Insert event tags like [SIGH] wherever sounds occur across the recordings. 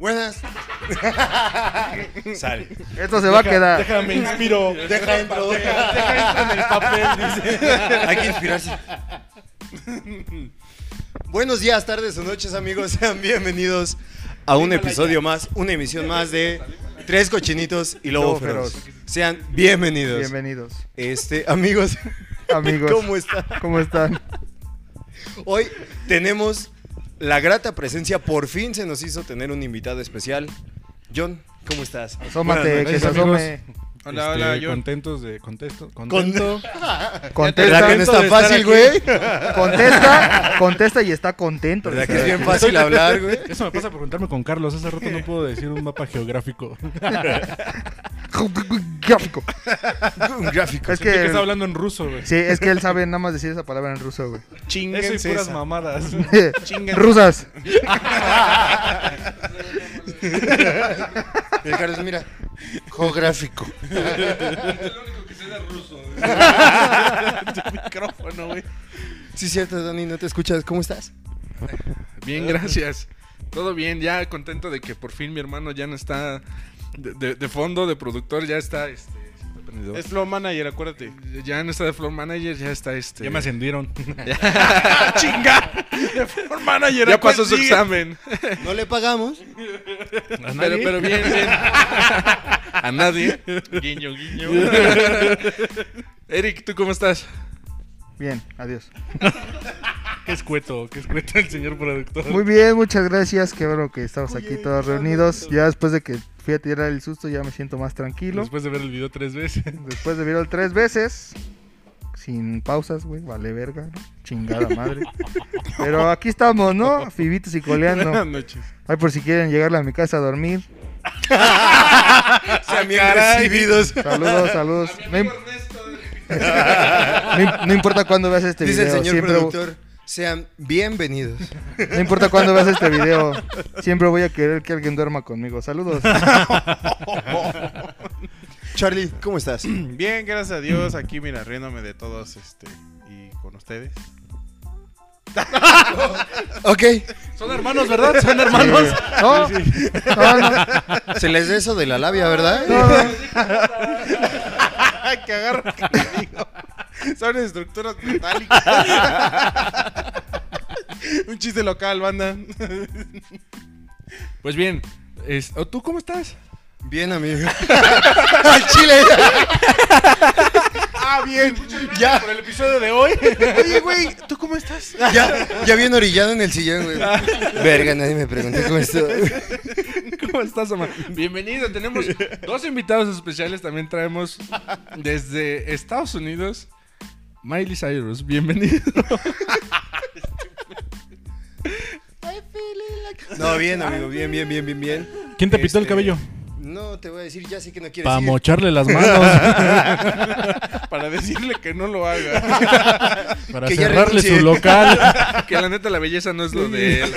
Buenas. [LAUGHS] Sale. Esto se va a quedar. Déjame inspiro. Deja [LAUGHS] entro, deja. Deja en el papel, dice. [LAUGHS] Hay que inspirarse. Buenos días, tardes o noches, amigos. Sean bienvenidos a un episodio más, una emisión más de Tres Cochinitos y Lobo Lobo Feroz. Feroz. Sean bienvenidos. Bienvenidos. Este, amigos, Amigos. ¿cómo están? ¿Cómo están? Hoy tenemos la grata presencia, por fin se nos hizo tener un invitado especial. John, ¿cómo estás? Asómate, que se asome. Hola, Este, hola, yo. Contentos de. Contesto. Con- Contento. [LAUGHS] ¿Verdad que Contesta, no es Contento tan de estar fácil, güey? [LAUGHS] contesta, contesta y está contento. ¿Verdad que es bien fácil hablar, güey? Eso me pasa por contarme con Carlos. Hace rato no puedo decir un mapa geográfico. [LAUGHS] Gráfico. [LAUGHS] Un gráfico. Es Sentí que está que, hablando en ruso, güey. sí, es que él sabe nada más decir esa palabra en ruso, güey. Eso y Chinguense puras esa. mamadas. [LAUGHS] Rusas. [LAUGHS] El Carlos, mira. Geográfico. micrófono, güey. Sí, cierto, Dani, no te escuchas. ¿Cómo estás? Bien, gracias. Todo bien, ya contento de que por fin mi hermano ya no está de, de- de fondo, de productor, ya está este. Es flow manager, acuérdate. Ya no está de floor manager, ya está este. Ya me ascendieron. [LAUGHS] ¡Chinga! De floor manager. Ya pasó su examen. No le pagamos. ¿A Pero, nadie? pero bien, bien. [LAUGHS] A nadie. Guiño, guiño. [LAUGHS] Eric, ¿tú cómo estás? Bien, adiós. Qué escueto, qué escueto el señor productor. Muy bien, muchas gracias. Qué bueno que estamos aquí todos reunidos. Ya después de que fui a tirar el susto, ya me siento más tranquilo. Después de ver el video tres veces. Después de verlo tres veces. Sin pausas, güey. Vale verga, ¿no? Chingada madre. Pero aquí estamos, ¿no? Fibitos y coleando. Buenas noches. Ay, por si quieren llegarle a mi casa a dormir. Sean bien recibidos. Saludos, saludos. No, im- [LAUGHS] no im- no importa cuándo veas este Dice el video. señor siempre, productor. Sean bienvenidos. no importa cuándo veas este video. Siempre voy a querer que alguien duerma conmigo. Saludos. [LAUGHS] Charlie, ¿cómo estás? [CLEARS THROAT] Bien, gracias a Dios. Aquí, mira, riéndome de todos este y con ustedes. [LAUGHS] Ok. Son hermanos, ¿verdad? Son hermanos. No, no, no. Se les da eso de la labia, ¿verdad? [LAUGHS] que agarro que digo. [LAUGHS] Son estructuras metálicas. [LAUGHS] Un chiste local, banda. Pues bien. es- ¿o ¿Tú cómo estás? Bien, amigo. [LAUGHS] Al chile. Ah, bien. Ya, Por el episodio de hoy. Oye, güey, ¿tú cómo estás? ya, ya bien orillado en el sillón, güey. Verga, nadie me preguntó cómo estoy. ¿Cómo estás, Omar? Bienvenido. Tenemos dos invitados especiales. También traemos desde Estados Unidos. Miley Cyrus, bienvenido. No, bien, amigo, bien, bien, bien, bien, bien. ¿Quién te pintó el Este, cabello? No te voy a decir, ya sé que no quieres Para ir. mocharle las [LAUGHS] manos. Para decirle que no lo haga. Para Que ya cerrarle renuncie. su local. que la neta la belleza no es lo de él.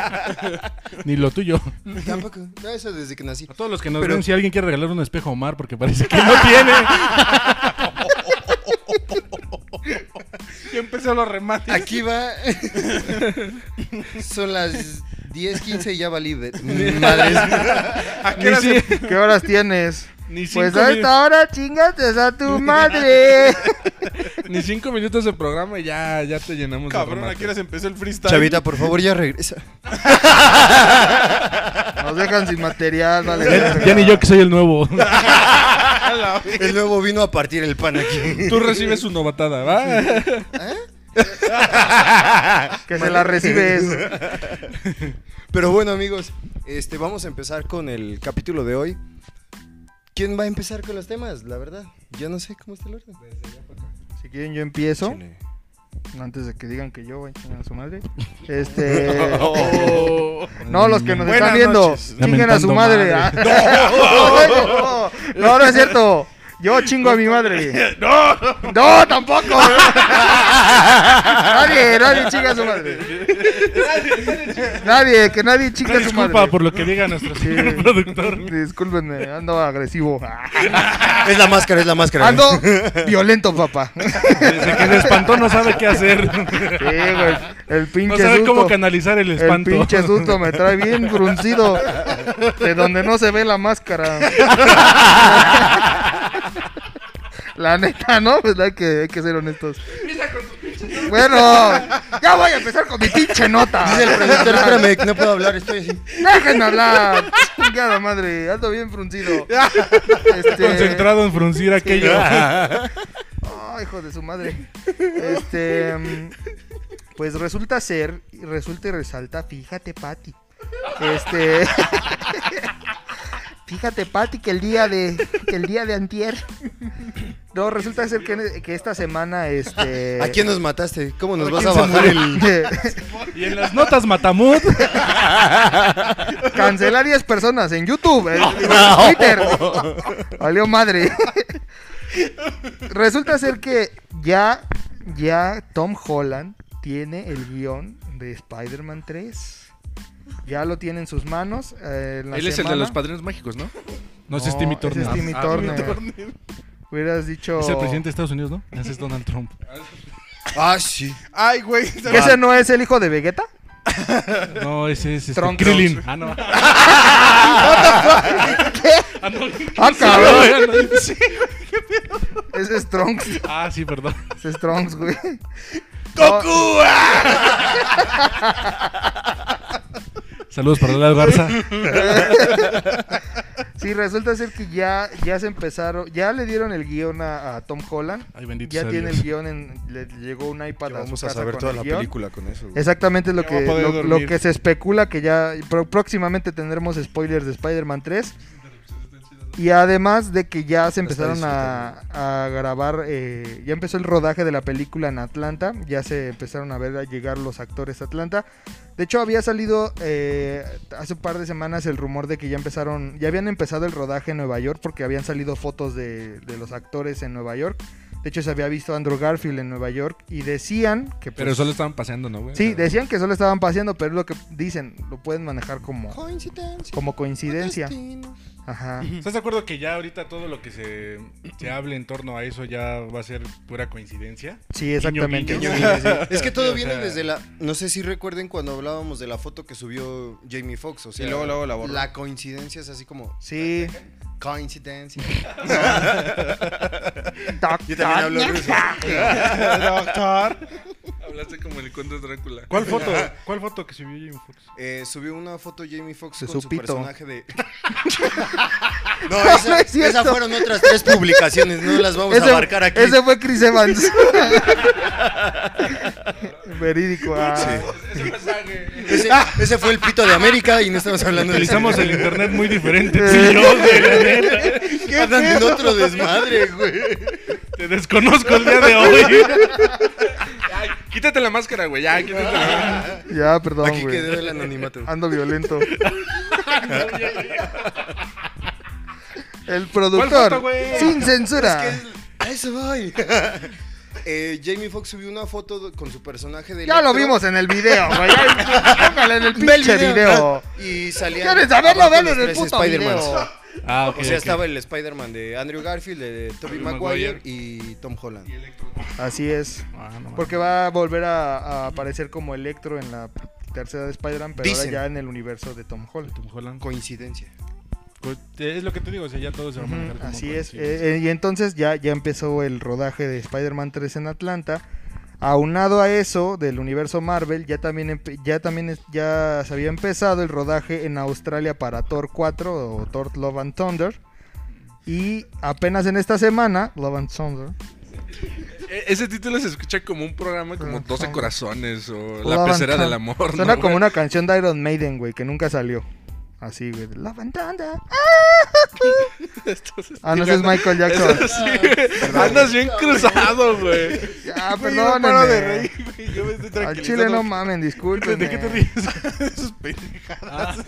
[LAUGHS] Ni lo tuyo. Tampoco. No, eso desde que nací. A todos los que nos Pero- ven, si alguien quiere regalar un espejo a Omar, porque parece que no tiene. [LAUGHS] Ya empezó los remates. Aquí va. Son las 10, 15 y ya valí. [LAUGHS] Madres. ¿A qué se- ¿Qué horas tienes? Ni cinco, Pues a minu- esta hora chingates a tu [LAUGHS] madre. [LAUGHS] ni cinco minutos de programa y ya, ya te llenamos de Cabrón, ¿a remates. qué hora se empezó el freestyle? Chavita, por favor, ya regresa. [LAUGHS] Nos dejan sin material, vale. Ya, ni yo que soy el nuevo. El nuevo vino a partir el pan aquí. Tú recibes su novatada, ¿va? Que se la recibes. Pero bueno, amigos, este, vamos a empezar con el capítulo de hoy. ¿Quién va a empezar con los temas? La verdad, yo no sé cómo está el orden. Si quieren yo empiezo. Chile. Antes de que digan que yo voy a chingar a su madre. [LAUGHS] Este. Oh. No, los que nos Buenas están viendo. noches. Chinguen a su Lamentando madre. madre. [LAUGHS] Ah. No, no, no, no es cierto. Yo chingo a mi madre. [LAUGHS] ¡No! ¡No, tampoco! nadie, nadie chinga a su madre. Nadie, que nadie chinga a su disculpa madre. por lo que diga nuestro Sí. productor. Discúlpenme, ando agresivo. Es la máscara, es la máscara. Ando violento, papá. Desde que le espantó no sabe qué hacer. Sí, güey. El pinche No sabe susto. cómo canalizar el El espanto. pinche susto me trae bien fruncido. De donde no se ve la máscara. [LAUGHS] [LAUGHS] La neta, ¿no? Pues hay que, hay que ser honestos. Bueno, ya voy a empezar con mi pinche nota. Dice el espérame, que no puedo hablar, estoy así. Déjenme hablar. Chingada madre, ando bien fruncido. Este... Concentrado en fruncir aquello. [LAUGHS] Ay, hijo de su madre. Este. mm, Pues resulta ser, y resulta y resalta, fíjate, Pati. Este. [LAUGHS] Fíjate, Pati, que el día de. que el día de antier. No, resulta ser que, que esta semana, este. ¿A quién nos mataste? ¿Cómo nos ¿A vas a bajar el...? Y en las notas Matamud. Cancelar 10 personas en YouTube, en, en Twitter. Valió madre. Resulta ser que ya, ya Tom Holland tiene el guion de Spider-Man 3. Ya lo tiene en sus manos. eh, en la Él es el de los padrinos mágicos, ¿no? No, ese es Timmy ese Turner. es Timmy Ah, Turner. Hubieras dicho. Es el presidente de Estados Unidos, ¿no? Ese es Donald Trump. Ah, sí. Ay, güey. ¿Que ese no es el hijo de Vegeta? No, ese es este, Trunks. Krillin. [LAUGHS] Ah, no. Ah, no. Ah, cabrón. Sí. Ese es Trunks. Ah, sí, perdón. Ese es Trunks, güey. ¡Goku! [LAUGHS] Saludos para Lalo Garza. [LAUGHS] Sí, resulta ser que ya, ya se empezaron, ya le dieron el guion a, a Tom Holland. Ay, bendito Ya sea tiene Dios. el guion, en, le llegó un iPad a su Vamos a casa saber con toda el la guion. película con eso, güey. Exactamente es lo Ya que, a lo, lo que se especula que ya próximamente tendremos spoilers de Spider-Man 3. Y además de que ya se empezaron a, a grabar, eh, ya empezó el rodaje de la película en Atlanta, ya se empezaron a ver a llegar los actores a Atlanta. De hecho, había salido eh, hace un par de semanas el rumor de que ya empezaron, ya habían empezado el rodaje en Nueva York porque habían salido fotos de, de los actores en Nueva York. De hecho, se había visto a Andrew Garfield en Nueva York y decían que... Pero pues, solo estaban paseando, ¿no, güey? Sí, decían que solo estaban paseando, pero es lo que dicen, lo pueden manejar como, Coincidencia. como coincidencia. destino. Ajá. ¿Estás de acuerdo que ya ahorita todo lo que se, se hable en torno a eso ya va a ser pura coincidencia? Sí, exactamente. guiño. Guiño, guiño, sí. Es que todo O viene desde la. No sé si recuerden cuando hablábamos de la foto que subió Jamie Foxx. O sea, Y luego- luego la borró. La coincidencia es así como. Sí. Coincidencia. [LAUGHS] Yo también hablo ruso. [LAUGHS] Doctor. Hablaste como el conde Drácula. ¿Cuál foto? ¿Cuál foto que subió Jimmy Fox? Eh, subió una foto Jamie Foxx De con su su, pito. personaje de. [LAUGHS] no, esa- no es fueron otras tres publicaciones. No las vamos a Ese, abarcar aquí. ese fue Chris Evans. [LAUGHS] Verídico. ah. Ese, ese fue el pito de América y no estamos hablando de Utilizamos el internet muy diferente. yo, güey, la neta. ¿Qué andan en otro desmadre, güey? Te desconozco el día de hoy. Ay, [LAUGHS] quítate la máscara, güey. Ya, quítate la máscara. Ya, perdón, Aquí güey. quedó el anonimato. Ando violento. [LAUGHS] El ¿Cuál productor. foto, güey? sin censura. Es que a eso voy. [LAUGHS] Eh, Jamie Foxx subió una foto con su personaje de Ya lo vimos en el video, güey. Póngale en el pinche video. Y salía. ¿Quieres saberlo? Velo en el puto video. Ah, ok. O sea, ok. estaba el Spider-Man de Andrew Garfield, de Tobey Tobey Maguire Maguire. y Tom Holland. Así es. Ah, no. Porque va a volver a, a aparecer como Electro en la tercera de Spider-Man, pero ahora Dicen. ya en el universo de Tom Holland. Tom Holland. Coincidencia. Es lo que te digo, o sea, ya todo se va a manejar como Así es. Eh, eh, y entonces ya, ya empezó el rodaje de Spider-Man 3 en Atlanta. Aunado a eso, del universo Marvel, ya también, ya también ya se había empezado el rodaje en Australia para Thor 4 o Thor Love and Thunder. Y apenas en esta semana, Love and Thunder. E- Ese título se escucha como un programa como 12 corazones o Love La pecera del amor. Suena ¿no, como una canción de Iron Maiden, güey, que nunca salió. Así, güey. La [LAUGHS] ventana. Ah, no, ese es Michael Jackson. Andas bien cruzado, güey. Ya, no paro de reír, güey. Yo me estoy Al chile no mamen, disculpen. ¿De qué te ríes? [LAUGHS] Esas pendejadas.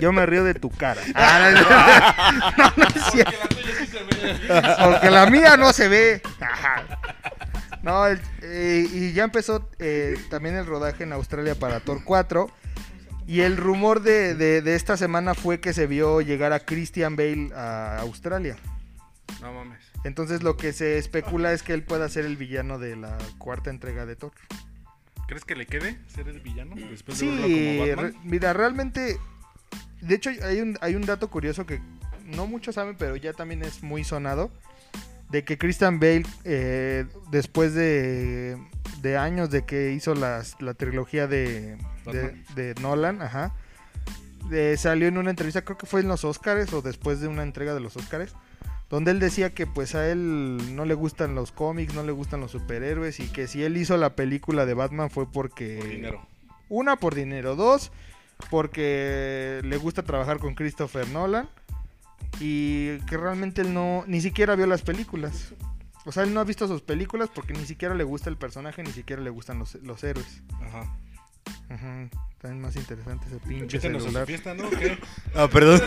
Yo me río de tu cara. [LAUGHS] Ah, no, no, no es cierto. Porque la mía no se ve. No, el- eh, y ya empezó eh, también el rodaje en Australia para Thor 4. Y el rumor de, de- de esta semana fue que se vio llegar a Christian Bale a Australia. No mames. Entonces lo que se especula es que él pueda ser el villano de la cuarta entrega de Thor. ¿Crees que le quede ser el villano? Después de verlo Sí, re- mira, realmente. De hecho, hay un, hay un dato curioso que no muchos saben, pero ya también es muy sonado. De que Christian Bale, eh, después de, de años de que hizo las- la trilogía de, de, Nolan, ajá, salió en una entrevista, creo que fue en los Oscars o después de una entrega de los Oscars, donde él decía que pues a él no le gustan los cómics, no le gustan los superhéroes y que si él hizo la película de Batman fue porque... Por dinero. Una, por dinero. Dos, porque le gusta trabajar con Christopher Nolan. Y que realmente él no, ni siquiera vio las películas. O sea, él no ha visto sus películas porque ni siquiera le gusta el personaje, ni siquiera le gustan los, los héroes. Ajá. Ujú, También más interesante ese pinche a celular. fiesta, ¿no? ¿O qué? [LAUGHS] Ah, perdón. [LAUGHS]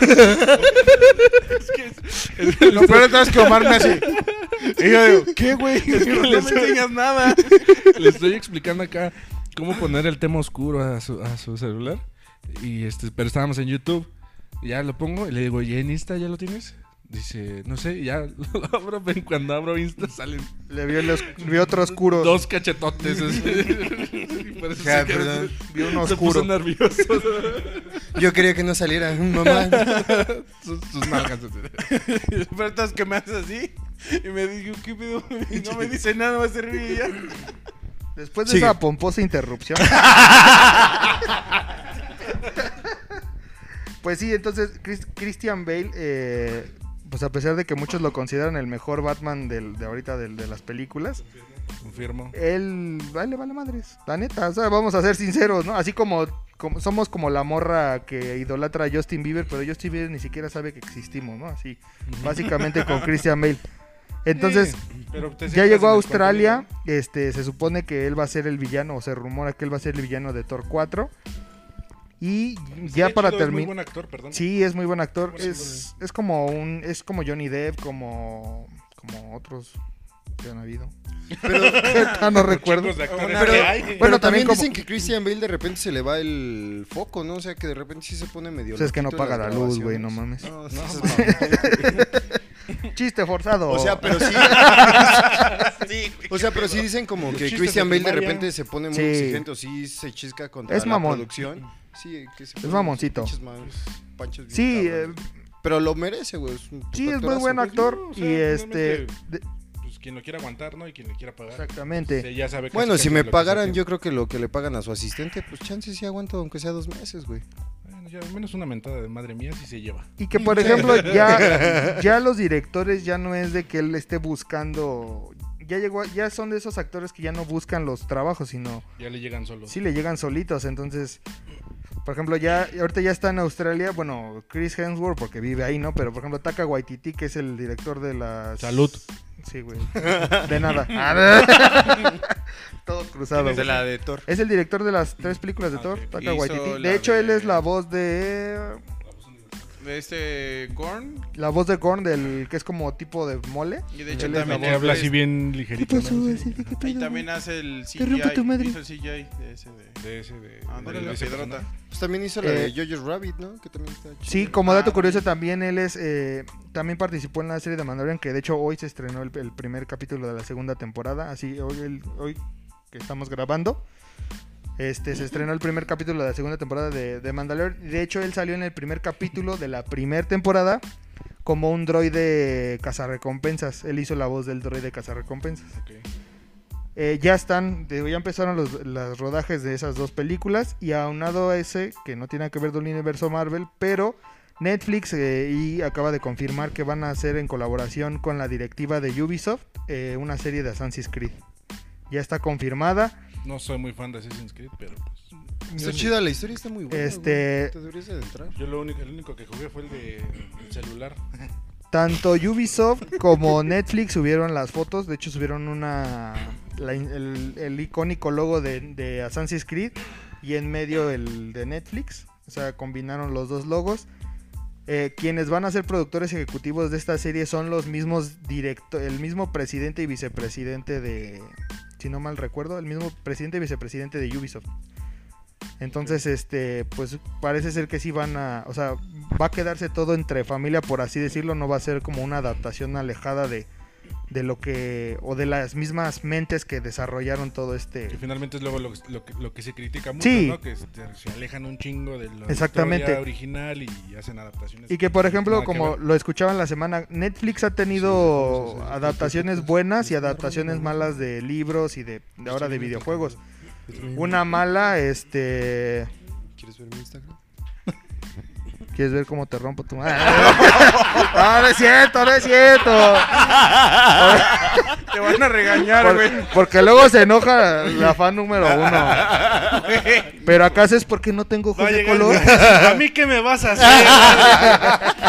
Lo peor de todo es que Omar me hace. [LAUGHS] Y yo digo, ¿qué, güey? No me enseñas nada. Le estoy explicando acá cómo poner el tema oscuro a su, a su celular. Y este, pero estábamos en YouTube. Ya lo pongo y le digo, ¿y en Insta ya lo tienes? Dice, no sé, ya [LAUGHS] lo abro, pero cuando abro Insta salen Le vio, los, vio otro oscuro. dos cachetotes. así. [LAUGHS] Y por eso se quedó- perdón. Vio uno Se puso oscuro. nervioso. [LAUGHS] Yo quería que no saliera. Mamá. sus, sus nalgas. así. Y lo peor de todo es que me haces así. Y me digo, ¿qué pedo? Y no me dice nada, va a servir ya. Después de Sigue. esa pomposa interrupción. Pues sí, entonces Chris- Christian Bale, eh, pues a pesar de que muchos lo consideran el mejor Batman del- de ahorita de las películas, Confirmo. él vale, vale madres. La neta, o sea, vamos a ser sinceros, ¿no? Así como, como somos como la morra que idolatra a Justin Bieber, pero Justin Bieber ni siquiera sabe que existimos, ¿no? Así, básicamente con Christian Bale. Entonces, Sí, pero te ya llegó a Australia, este, se supone que él va a ser el villano, o se rumora que él va a ser el villano de Thor 4. Y ya para chido, es muy terminar... buen actor, perdón. Sí, es muy buen actor. Es, es como un, es como Johnny Depp, como, como otros que han habido. Pero [LAUGHS] [LAUGHS] ahorita no recuerdo. Pero- que hay. Bueno, también como- dicen que Christian Bale de repente se le va el foco, ¿no? O sea, que de repente sí se pone medio. Pues es que no paga la luz, güey, no mames. No, No. [LAUGHS] Chiste forzado. O sea, pero sí. Sí, O sea, pero sí dicen como que Christian Bale de repente se pone muy Sí. exigente o sí se chisca contra Es la mamón. producción. Sí, que se Es mamoncito. pinches man- panchos bien Sí, eh. Pero lo merece, güey. sí, es muy buen actor. o sea, y este... de- Pues quien lo quiera aguantar, ¿no? Y quien le quiera pagar. exactamente. Sí, ya sabe Bueno, si me pagaran, yo creo que lo que le pagan a su asistente, pues chance sí aguanto aunque sea dos meses, güey. Bueno, ya al menos una mentada de madre mía si se lleva. Y que por [LAUGHS] ejemplo ya, ya los directores ya no es de que él esté buscando, ya llegó, a- ya son de esos actores que ya no buscan los trabajos, sino Ya le llegan solos. sí le llegan solitos, entonces, por ejemplo ya, ahorita ya está en Australia, bueno, Chris Hemsworth porque vive ahí, ¿no? Pero por ejemplo Taka Waititi que es el director de las... Salud. Sí, güey. De nada. [LAUGHS] [LAUGHS] Todo cruzado. De güey. la de Thor. Es el director de las tres películas de Ah, Thor, ok. Taka Waititi. la De hecho, él de- es la voz de De este Gorn. La voz de Korn, del que es como tipo de mole. Y de hecho Él es la también voz habla es- así bien ligerito. ¿no? Sí. Y también hace el Te rompo tu CGI. madre. Hizo el CGI de ese de. De ese, de, Ándale, de la ese piedrota. personaje. Pues también hizo la Eh, de Jojo's Rabbit, ¿no? Que también está Sí, como dato Ah, curioso también él es eh, también participó en la serie de Mandalorian que de hecho hoy se estrenó el, el primer capítulo de la segunda temporada, así hoy el- hoy que estamos grabando este se estrenó el primer capítulo de la segunda temporada de, de Mandalorian. De hecho él salió en el primer capítulo de la primera temporada como un droide cazarrecompensas. Él hizo la voz del droide cazarrecompensas. Ok. Eh, ya están, ya empezaron los, los rodajes de esas dos películas y aunado a ese, que no tiene que ver del universo Marvel, pero Netflix eh, y acaba de confirmar que van a hacer en colaboración con la directiva de Ubisoft eh, una serie de Assassin's Creed. Ya está confirmada. No soy muy fan de Assassin's Creed, pero pues, Está chida, la historia está muy buena. Este- güey. Te deberías adentrar. Yo lo único, el único que jugué fue el de el celular. Tanto Ubisoft como Netflix subieron las fotos. De hecho, subieron una. la- el, el icónico logo de, de Assassin's Creed. Y en medio el de Netflix. O sea, combinaron los dos logos. Eh, quienes van a ser productores ejecutivos de esta serie son los mismos directo, el mismo presidente y vicepresidente de, si no mal recuerdo, el mismo presidente y vicepresidente de Ubisoft. Entonces, este, pues parece ser que sí van a, o sea, va a quedarse todo entre familia, por así decirlo, no va a ser como una adaptación alejada de, de lo que, o de las mismas mentes que desarrollaron todo este... Que finalmente es luego lo, lo que, lo que se critica mucho, Sí. ¿no? Que se, se alejan un chingo de la Exactamente. historia original y hacen adaptaciones. Y que por ejemplo, como lo escuchaban la semana, Netflix ha tenido adaptaciones buenas y adaptaciones malas de libros y de, de ahora de videojuegos. Una mala, este... ¿Quieres ver mi Instagram? ¿Quieres ver cómo te rompo tu madre? No, [LAUGHS] no es cierto, no es cierto. [LAUGHS] Te van a regañar, Por- güey. porque luego se enoja la fan número uno. [LAUGHS] Pero acaso es porque no tengo ojos de color. ¿A mí qué me vas a hacer?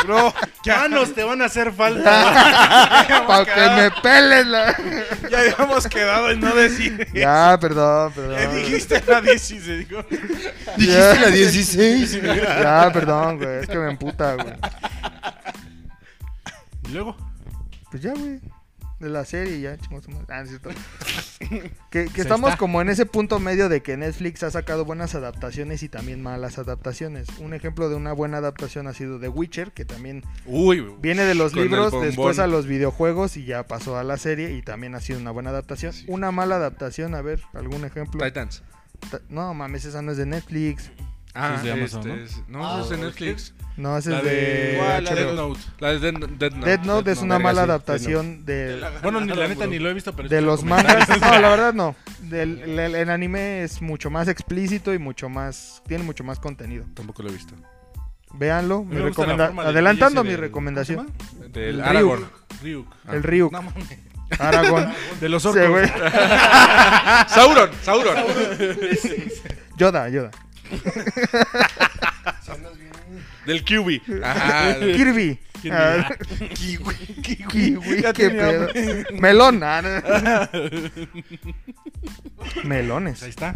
Bro, manos te van a hacer falta. Para que me peles la... Ya habíamos quedado en no decir. Ya, perdón, perdón. dijiste a nadie si se dijo. Dijiste la 16. Ya, perdón, güey. Es que me emputa, güey. Y luego, Pues ya, güey. De la serie ya, chingos. Ah, es cierto. [LAUGHS] que que ahí estamos está. como en ese punto medio de que Netflix ha sacado buenas adaptaciones y también malas adaptaciones. Un ejemplo de una buena adaptación ha sido The Witcher, que también Uy, viene de los libros, después a los videojuegos y ya pasó a la serie y también ha sido una buena adaptación. Una mala adaptación, a ver, algún ejemplo. Titans. Ta- No, mames, esa no es de Netflix. Ah, Es de Amazon, este ¿no? es- no, Ah, es de ¿es Netflix. No, es de, de, ¿Cuál? La de HBO. Death Note. La de Dead, Dead Note. Es una mala adaptación de, Bueno, ni la neta ni lo he visto, pero de los mangas. [LAUGHS] No, la verdad no. Del, el, el anime es mucho más explícito y mucho más. Tiene mucho más contenido. Tampoco lo he visto. Véanlo. Mi recomenda- Adelantando mi del- recomendación. Del El Aragorn. Ryuk. El Ryuk. No mames. Aragón. [LAUGHS] De los orcos. [LAUGHS] Sauron, Sauron. Yoda, Yoda. Del Kiwi. Ajá. Kirby. Kirby. Ah, Kiwi. Kiwi, Ya qué tenía pedo. Melón. ah, no. Pues [LAUGHS] Melones. ahí está.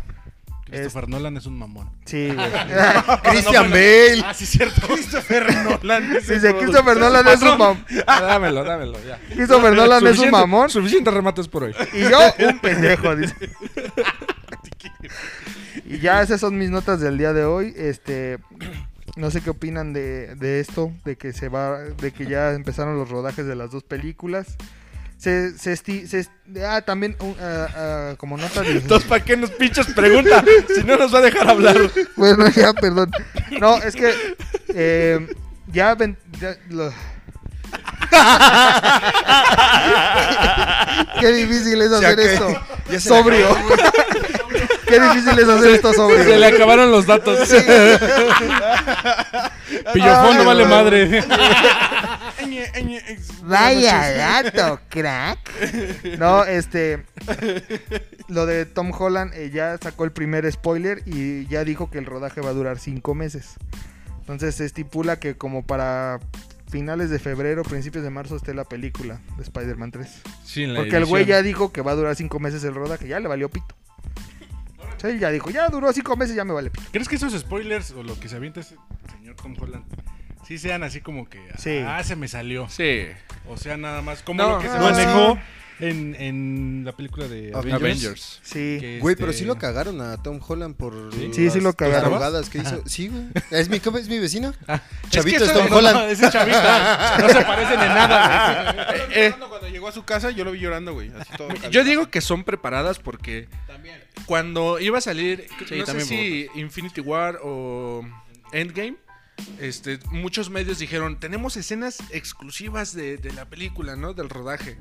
Christopher Nolan es un mamón. Sí, güey. Christian Bale. Ah, sí, cierto. Christopher Nolan. Dice Christopher Nolan es un mamón. dámelo, dámelo, ya. Christopher Nolan es un Suficiente- mamón. Suficientes remates por hoy. Y yo, un pendejo, dice. [LAUGHS] Y ya esas son mis notas del día de hoy. Este, no sé qué opinan de, de esto, de que se va, de que ya empezaron los rodajes de las dos películas. Se, se, esti- se est- ah, también ah, ah, como nota de, Entonces, ¿para qué nos pinches pregunta? Si no nos va a dejar hablar. bueno, ya, perdón. No, es que eh, ya, ven, ya lo- [LAUGHS] Qué difícil es hacer esto. Sobrio. [LAUGHS] Qué difícil es hacer esto sobrio. Se le acabaron los datos. [LAUGHS] Pillofón no vale madre. Vaya [LAUGHS] gato, crack. No, este. Lo de Tom Holland eh, ya sacó el primer spoiler y ya dijo que el rodaje va a durar cinco meses. Entonces se estipula que como para finales de febrero, principios de marzo esté la película de Spider-Man 3. Sí, en la Porque el güey ya dijo que va a durar cinco meses el rodaje, ya le valió pito. O sea, él ya dijo, ya duró cinco meses, ya me vale. ¿Crees que esos spoilers o lo que se avienta ese señor Tom Holland sí sean así como que Sí. ah, se me salió? Sí. O sea, nada más como No, lo que se no, manejó en, en la película de Avengers. Avengers. Sí. que, Güey, este, pero sí lo cagaron a Tom Holland por ¿Sí? Sí, sí lo las cagaron. drogadas que hizo. Sí, güey. ¿Es mi, ¿Es mi vecino? [LAUGHS] Es Chavito que es Tom no, Holland. no, ese chavita. [LAUGHS] No se parecen en nada. güey. [LAUGHS] Eh, Cuando llegó a su casa, yo lo vi llorando, güey. Así todo. Yo digo que son preparadas porque cuando iba a salir, Sí, no sé si Infinity War o Endgame, este, muchos medios dijeron, tenemos escenas exclusivas de, de la película, ¿no? Del rodaje.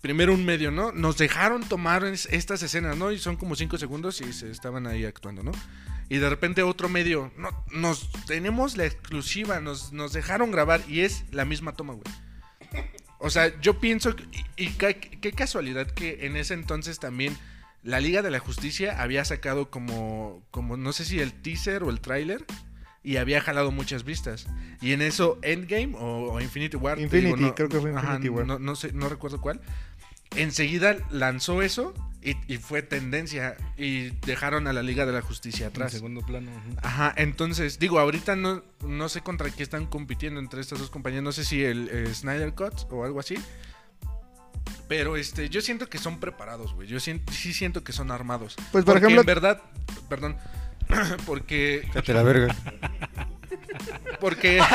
Primero un medio, ¿no? Nos dejaron tomar es- estas escenas, ¿no? Y son como cinco segundos y se estaban ahí actuando, ¿no? Y de repente otro medio, no, nos tenemos la exclusiva, nos, nos dejaron grabar y es la misma toma, güey. O sea, yo pienso, y, y qué casualidad que en ese entonces también la Liga de la Justicia había sacado como, como no sé si el teaser o el tráiler y había jalado muchas vistas. Y en eso Endgame o, o Infinity War, Infinity, creo que fue Infinity War. No, no sé, no recuerdo cuál. Enseguida lanzó eso y, y fue tendencia y dejaron a la Liga de la Justicia En atrás. segundo plano. Ajá, entonces, digo, ahorita no, no sé contra qué están compitiendo entre estas dos compañías. No sé si el eh, Snyder Cut o algo así. Pero este, yo siento que son preparados, güey. Yo sien- sí siento que son armados. Pues, por Porque ejemplo- En verdad, perdón. [CLEARS THROAT] porque. Cállate la verga. [LAUGHS] Porque. [LAUGHS]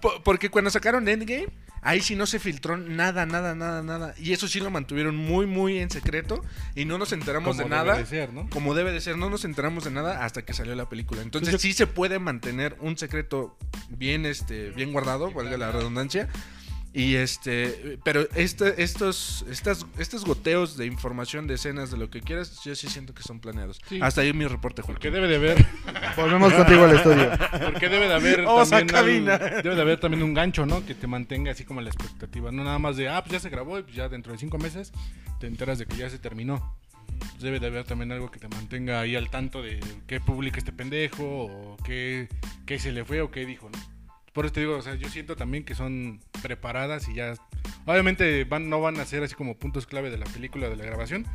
Po- porque cuando sacaron Endgame, ahí sí no se filtró nada, nada, nada, nada. Y eso sí lo mantuvieron muy, muy en secreto. Y no nos enteramos Como de debe nada. de ser, ¿no? Como debe de ser, no nos enteramos de nada hasta que salió la película. Entonces Pues yo- sí se puede mantener un secreto bien, este, bien guardado, valga la redundancia. Y este, pero este, estos, estas, estos goteos de información, de escenas, de lo que quieras, yo sí siento que son planeados. Sí. Hasta ahí mi reporte, Jorge. Porque debe de haber, [LAUGHS] Volvemos contigo al estudio. porque debe de haber Vamos a también cabina. al- debe de haber también un gancho, ¿no? Que te mantenga así como la expectativa, no nada más de, ah, pues ya se grabó y pues ya dentro de cinco meses te enteras de que ya se terminó. Pues debe de haber también algo que te mantenga ahí al tanto de qué publica este pendejo o qué, qué se le fue o qué dijo, ¿no? Por eso te digo, o sea, yo siento también que son preparadas y ya... Obviamente van, no van a ser así como puntos clave de la película, de la grabación,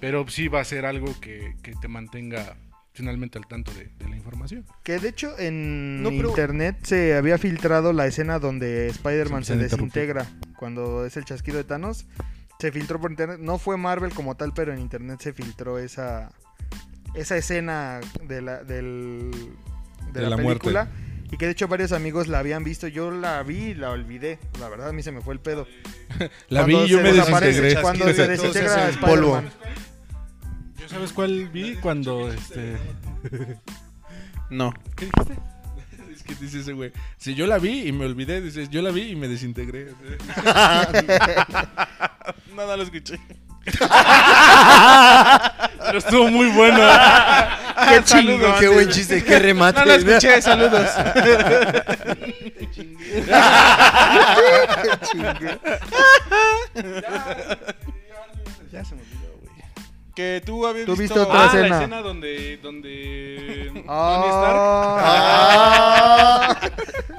pero sí va a ser algo que, que te mantenga finalmente al tanto de, de la información. Que de hecho en No, pero- internet se había filtrado la escena donde Spider-Man Se desintegra cuando es el chasquido de Thanos. Se filtró por internet. No fue Marvel como tal, pero en internet se filtró esa esa escena de la, del, de De la, la película. Y que de hecho varios amigos la habían visto. Yo la vi y la olvidé. La verdad a mí se me fue el pedo. La Cuando vi y yo me desintegré. Cuando se desintegra hacen Spider-Man. ¿Yo sabes cuál vi cuando este... No. ¿Qué dijiste? [LAUGHS] Es que dice ese güey. Si yo la vi y me olvidé, dices, yo la vi y me desintegré. [LAUGHS] [LAUGHS] Nada lo escuché. Pero estuvo muy bueno. [LAUGHS] Qué chingón. Qué buen chiste, qué remate. No lo escuché, saludos. [LAUGHS] ya se me. Que tú habías Tú visto... otra Ah, escena. la escena donde... donde... [LAUGHS] Tony Ah.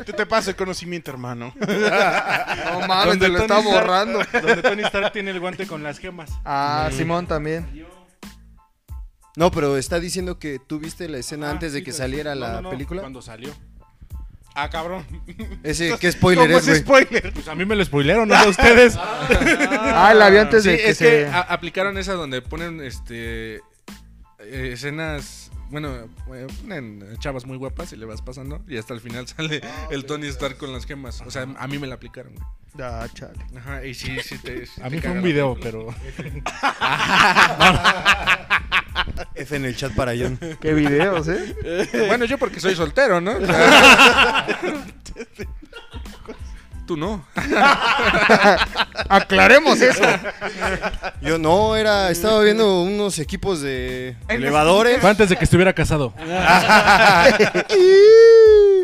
Tú te pasas el conocimiento, hermano. [LAUGHS] No mames, Donde te lo está Stark- borrando. Donde Tony Stark tiene el guante con las gemas. Ah, Simón también. No, pero está diciendo que tú viste la escena Ah, antes de sí, que sí. saliera No, la no, no, película. Cuando salió. Ah, cabrón. Ese, ¿qué spoiler ¿Cómo es, güey? spoiler? Pues a mí me lo spoilearon, no a ustedes. Ah, la vi antes Sí, de que es se... que a- aplicaron esa donde ponen este eh, escenas, bueno, eh, ponen chavas muy guapas y le vas pasando y hasta el final [LAUGHS] sale el Tony Stark con las gemas. O sea, a mí me la aplicaron. güey. Ah, chale. Ajá, y sí, sí te sí A te mí fue caga un la video, película. pero... [LAUGHS] [LAUGHS] [LAUGHS] F en el chat para John. Qué videos, ¿eh? Bueno, yo porque soy soltero, ¿no? O [LAUGHS] sea, Tú no. [LAUGHS] Aclaremos eso. Yo no, era, estaba viendo unos equipos de elevadores Fue antes de que estuviera casado.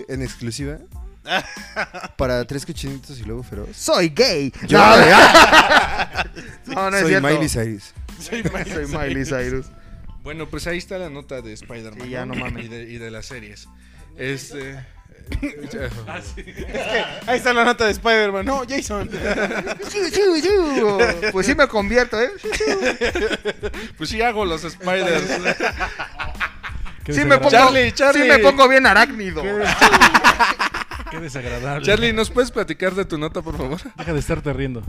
en exclusiva para tres cochinitos y luego feroz. Soy gay. Yo no, no, no es soy cierto. Miley Cyrus. Soy Miley Cyrus. Bueno, pues ahí está la nota de Spider-Man. Sí, ya no mames. Y de, y de las series. Este. [LAUGHS] Ahí está la nota de Spider-Man. No, Jason. [LAUGHS] Pues sí me convierto, ¿eh? Pues sí hago los Spiders. Sí me pongo, Charlie, Charlie. Sí me pongo bien arácnido. Qué desagradable. Charlie, ¿nos puedes platicar de tu nota, por favor? Deja de estarte riendo.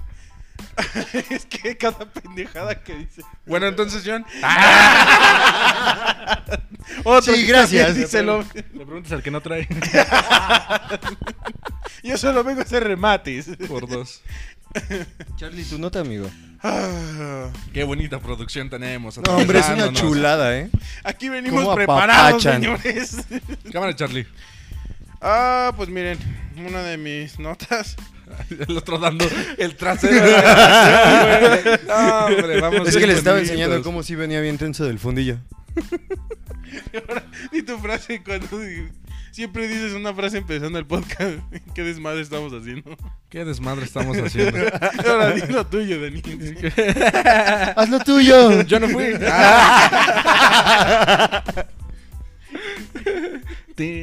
[LAUGHS] es que cada pendejada que dice. Bueno, entonces, John. [LAUGHS] Otro Sí, gracias. lo- Le preguntas al que no trae. [LAUGHS] Yo solo vengo a hacer remates. Por dos. Charlie, tu nota, amigo. Ah, Qué bonita producción tenemos. No, hombre, es una chulada, ¿eh? Aquí venimos ¿Cómo preparados, señores. Cámara, Charlie. Ah, pues miren, una de mis notas. [LAUGHS] El otro dando el trasero. de la grabación, güey. No, hombre, vamos Es que les estaba enseñando cómo sí venía bien tenso del fundillo. [LAUGHS] Di tu frase cuando Siempre dices una frase empezando el podcast. [LAUGHS] ¿Qué desmadre estamos haciendo? ¿Qué desmadre estamos haciendo? Ahora di lo tuyo, Denis. Haz lo tuyo. Yo no fui.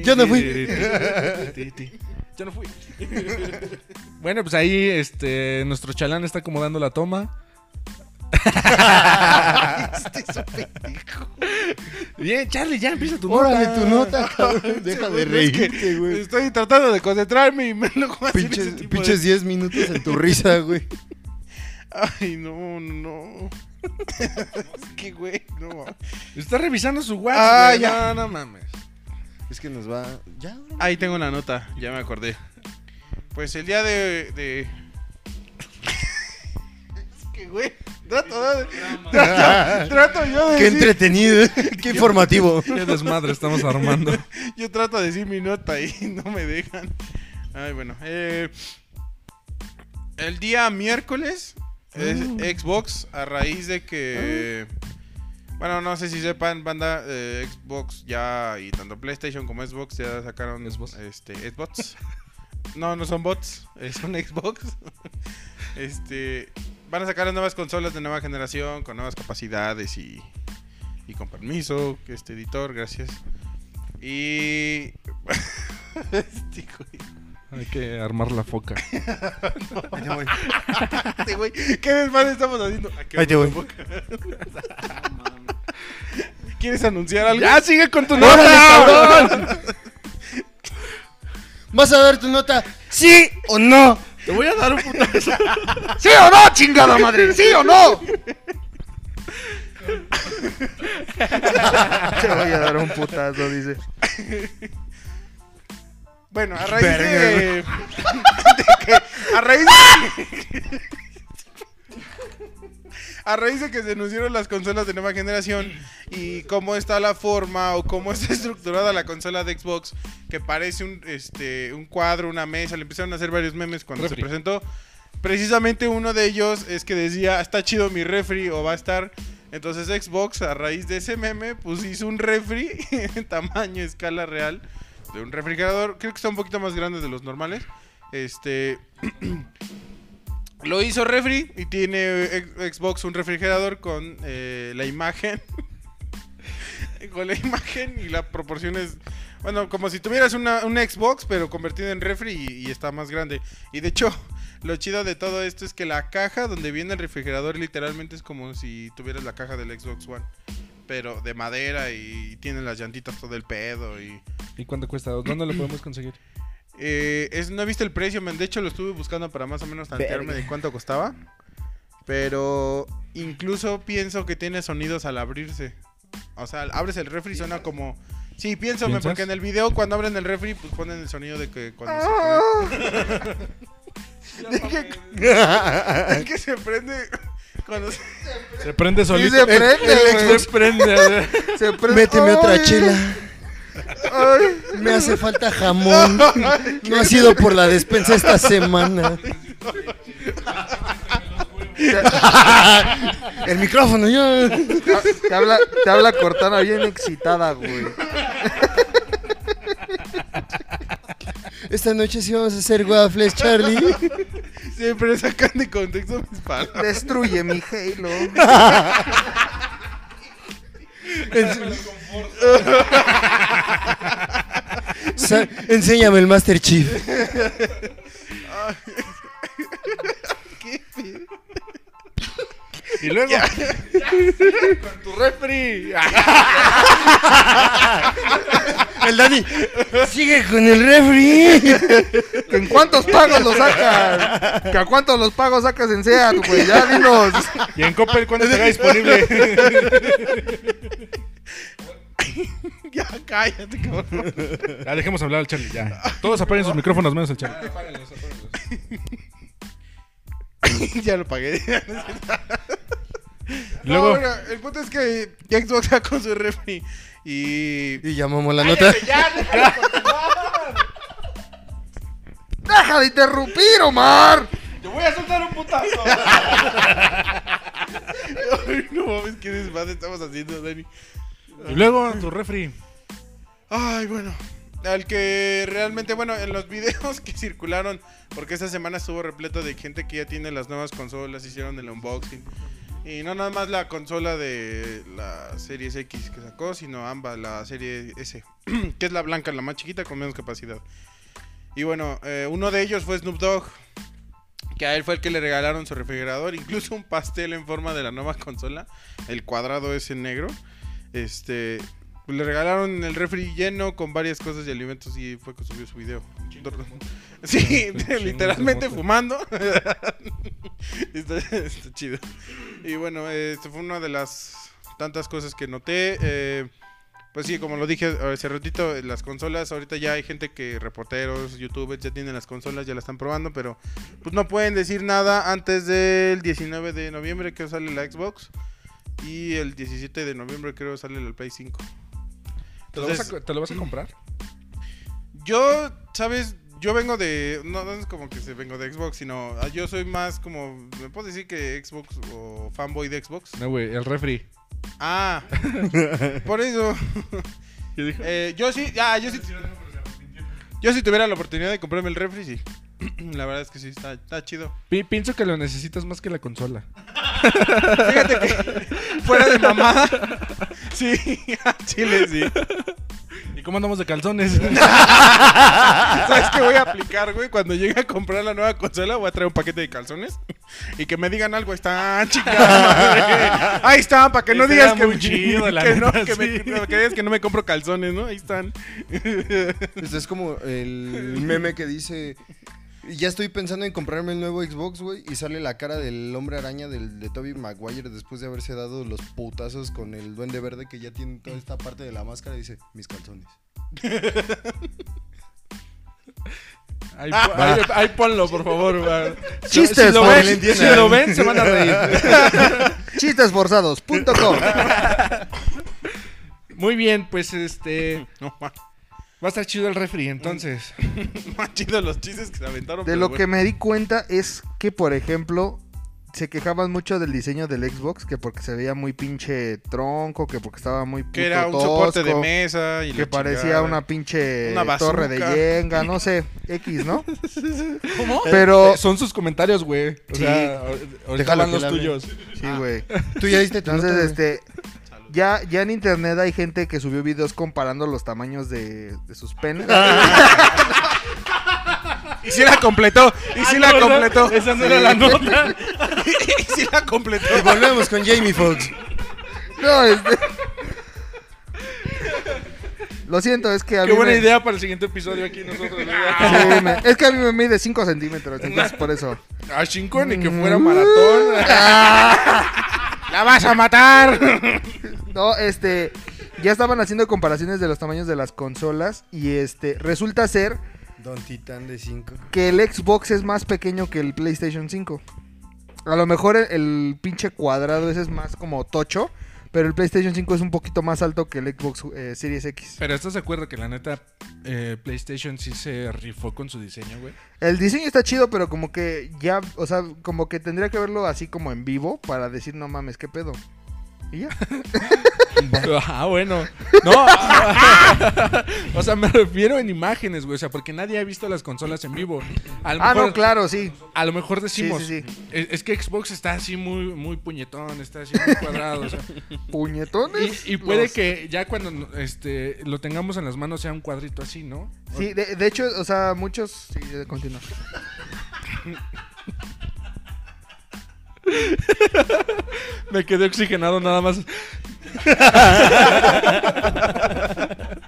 Yo no fui. Yo no fui. [LAUGHS] Bueno, pues ahí este nuestro chalán está acomodando la toma. Bien, Charlie, ya empieza tu nota. Órale, tu nota, cabrón. [LAUGHS] Deja de reírte, güey. Estoy tratando de concentrarme y me lo Pinches, ese tipo pinches de- 10 minutos en tu risa, güey. Ay, no, no. [LAUGHS] es que, güey, no. Está revisando su WhatsApp. Ah, ya. No, no mames. Es que nos va. Ya. Ahí tengo una nota, ya me acordé. Pues el día de. de... es que, güey. Trato, de- trato, trato yo de Qué decir, entretenido, [LAUGHS] qué informativo. Qué desmadre estamos armando. [LAUGHS] Yo trato de decir mi nota y no me dejan. Ay, bueno. eh, el día miércoles es Xbox a raíz de que... Bueno, no sé si sepan, banda, eh, Xbox ya y tanto PlayStation como Xbox ya sacaron Xbox. este Xbox. [LAUGHS] No, no son bots, es [LAUGHS] un Xbox. este van a sacar las nuevas consolas de nueva generación con nuevas capacidades y, y con permiso, este editor, gracias. Y [LAUGHS] este güey, Hay que armar la foca. Voy. este güey, ¿qué desmadre estamos haciendo? ¿A qué Ahí te voy. ¿Quieres anunciar algo? ¡Ya sigue con tu ¡Órale, nota! cabrón! ¿Vas a dar tu nota? ¿Sí o no? Te voy a dar un putazo. ¿Sí o no, chingada madre? ¿Sí o no? Te voy a dar un putazo, dice. Bueno, a raíz Verga, de, [LAUGHS] de que a raíz de, a raíz de que se anunciaron las consolas de nueva generación y cómo está la forma o cómo está [LAUGHS] estructurada la consola de Xbox que parece un este un cuadro, una mesa, le empezaron a hacer varios memes cuando Refri. se presentó. Precisamente uno de ellos es que decía, "Está chido mi refri" o va a estar entonces Xbox a raíz de ese meme pues hizo un refri [LAUGHS] en tamaño escala real de un refrigerador, creo que está un poquito más grande de los normales. Este [CLEARS THROAT] lo hizo refri y tiene Xbox un refrigerador con eh, la imagen [LAUGHS] con la imagen y la proporción es bueno, como si tuvieras una, un Xbox pero convertido en refri y, y está más grande. Y de hecho, lo chido de todo esto es que la caja donde viene el refrigerador literalmente es como si tuvieras la caja del Xbox One. Pero de madera y tiene las llantitas todo el pedo y... ¿Y cuánto cuesta? ¿Dónde lo [CLEARS THROAT] podemos conseguir? Eh, es, no he visto el precio, man. De hecho, lo estuve buscando para más o menos tantearme Verga. de cuánto costaba. Pero incluso pienso que tiene sonidos al abrirse. O sea, abres el refri y suena como. Sí, pienso, porque en el video cuando abren el refri, pues ponen el sonido de que cuando se prende. [LAUGHS] [LAUGHS] Es que se prende. Cuando se- Se prende solito. se prende. Se prende. Se Méteme otra Ay, chela. Ay. Me hace falta jamón. No ha sido por la despensa esta semana. El micrófono, yo. Te habla, te habla Cortana bien excitada, güey. Esta noche sí vamos a hacer waffles, Charlie. siempre sacan de contexto mis palabras. Destruye mi Halo. [LAUGHS] Sa- enséñame el Master Chief. Y luego. Con tu refri. [LAUGHS] El Dani. Sigue con el refri. ¿En cuántos pagos lo sacas? ¿Que ¿A cuántos los pagos sacas en SEAT, güey? Ya dinos. Y en Coppel, ¿cuándo estará disponible? Ya cállate, cabrón. Ya, dejemos hablar al Charlie, ya. Todos apaguen sus micrófonos menos el Charlie. ya lo pagué. Y luego. No, bueno, el punto es que Xbox [LAUGHS] sacó su refri y. Y llamamos la nota. ¡Deja de interrumpir, Omar! ¡Te voy a soltar un putazo! [LAUGHS] Ay, no mames, qué desmadre estamos haciendo, Dani. Y luego tu refri. Ay, bueno. al que realmente, bueno, en los videos [LAUGHS] que circularon, porque esta semana estuvo repleto de gente que ya tiene las nuevas consolas, hicieron el unboxing. Y no nada más la consola de la Series X que sacó, sino ambas, la Serie S, [CLEARS THROAT] que es la blanca, la más chiquita con menos capacidad. Y bueno, eh, uno de ellos fue Snoop Dogg, que a él fue el que le regalaron su refrigerador, [LAUGHS] incluso un pastel en forma de la nueva consola, el cuadrado ese negro. Este, le regalaron el refri lleno con varias cosas y alimentos y fue que subió su video. Sí, [LAUGHS] literalmente fumando. [LAUGHS] está, está chido. Y bueno, este fue una de las tantas cosas que noté. Eh, pues sí, como lo dije hace ratito, las consolas, ahorita ya hay gente que, reporteros, youtubers, ya tienen las consolas, ya las están probando, pero pues no pueden decir nada antes del 19 de noviembre que sale la Xbox y el 17 de noviembre creo sale el Play 5. ¿Te lo, a, te lo vas a comprar? yo, ¿sabes? Yo vengo de. No, no es como que se vengo de Xbox, sino. ah, Yo soy más como. ¿Me puedo decir que Xbox o fanboy de Xbox? No, güey, el refri. Ah, [LAUGHS] por eso. ¿Qué dijo? Eh, yo sí, yo sí. Yo si tuviera la oportunidad de comprarme el refri, sí. [CLEARS THROAT] La verdad es que sí, está, está chido. Pi- pienso que lo necesitas más que la consola. Fíjate que fuera de mamada. [LAUGHS] Sí, a Chile sí. ¿Y cómo andamos de calzones? [LAUGHS] ¿Sabes qué voy a aplicar, güey? Cuando llegue a comprar la nueva consola, voy a traer un paquete de calzones y que me digan algo. Ahí están, chicas. madre. Ahí están, para que no digas que, muy me- chido, la que no, neta, que, me- sí. que digas que no me compro calzones, ¿no? Ahí están. Este es como el meme que dice. Ya estoy pensando en comprarme el nuevo Xbox, güey. Y sale la cara del hombre araña del, de Toby Maguire después de haberse dado los putazos con el duende verde que ya tiene toda esta parte de la máscara. Y dice: Mis calzones. [LAUGHS] Ahí, po- ahí- ahí ponlo, por favor. güey. Chistes, si lo, ven, si lo ven, se van a reír. [LAUGHS] Chistesforzados.com. [LAUGHS] Muy bien, pues este. No, Va a estar chido el refri, entonces. [LAUGHS] más chido los chistes que se aventaron. De lo bueno. que me di cuenta es que, por ejemplo, se quejaban mucho del diseño del Xbox, que porque se veía muy pinche tronco, que porque estaba muy puto Que era un soporte de mesa y que parecía chingada. una pinche Una torre de yenga, no sé, [LAUGHS] X, ¿no? ¿Cómo? [LAUGHS] Pero Son sus comentarios, güey. O Sí. sea, ahorita los tuyos. sí, güey. Tú ya diste tu Entonces, este ya ya en internet hay gente que subió videos comparando los tamaños de, de sus penes. Y sí la completó. Y sí Ah, la completó. Esa no era la nota. [LAUGHS] y sí la completó. Y volvemos con Jamie Foxx. No, este Lo siento, es que a Qué mí buena me- idea para el siguiente episodio aquí nosotros. güey. Sí, me- es que a mí me mide 5 centímetros, entonces por eso. A Shinkon y que fuera maratón. ¡La vas a matar! [LAUGHS] No, este, ya estaban haciendo comparaciones de los tamaños de las consolas y este, resulta ser Don Titán de 5. que el Xbox es más pequeño que el PlayStation 5. A lo mejor el, el pinche cuadrado ese es más como tocho, pero el PlayStation 5 es un poquito más alto que el Xbox eh, Series X. Pero estás de acuerdo que la neta eh, PlayStation sí se rifó con su diseño, güey. El diseño está chido, pero como que ya, o sea, como que tendría que verlo así como en vivo para decir, no mames, qué pedo. Y ya. Ah, bueno. No. [LAUGHS] o sea, me refiero en imágenes, güey. O sea, porque nadie ha visto las consolas en vivo. A lo Ah, mejor, no, claro, sí. A lo mejor decimos. Sí, sí, Es, es que Xbox está así muy, muy puñetón, está así muy cuadrado. o sea, Puñetones. y, y puede los- que ya cuando este, lo tengamos en las manos sea un cuadrito así, ¿no? Sí, de, de hecho, o sea, muchos... Sí, de- continúa. [LAUGHS] [LAUGHS] Me quedé oxigenado nada más. [LAUGHS]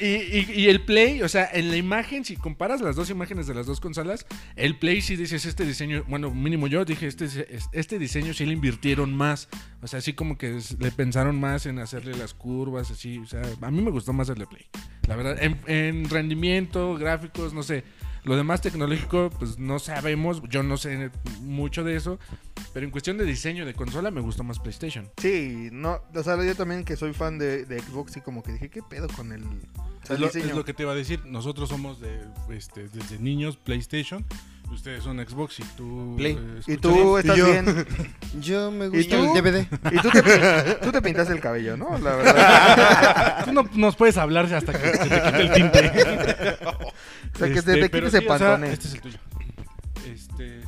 Y, y- el Play, o sea, en la imagen, si comparas las dos imágenes de las dos consolas, el Play sí dices, este diseño, bueno, mínimo yo dije, este, este diseño sí le invirtieron más. O sea, así como que le pensaron más en hacerle las curvas, así. A mí me gustó más el de Play. La verdad, en rendimiento, gráficos, no sé. Lo demás tecnológico, pues no sabemos, yo no sé mucho de eso. Pero en cuestión de diseño de consola, me gustó más PlayStation. Sí, no, o sea, yo también que soy fan de, de Xbox y como que dije, ¿qué pedo con el, o sea, Es el lo, diseño? es lo que te iba a decir. Nosotros somos de este, desde niños PlayStation. Ustedes son Xbox y tú. Play. eh, Y tú estás yo? bien. [LAUGHS] Yo me ¿Y gusta tú? el DVD. Y tú te, tú te pintaste el cabello, ¿no? La verdad. [LAUGHS] Tú no nos puedes hablar hasta que se te quite el tinte. [LAUGHS] O sea, que Este, te, te quites ese sí, o sea, pantone. este es el tuyo. Este.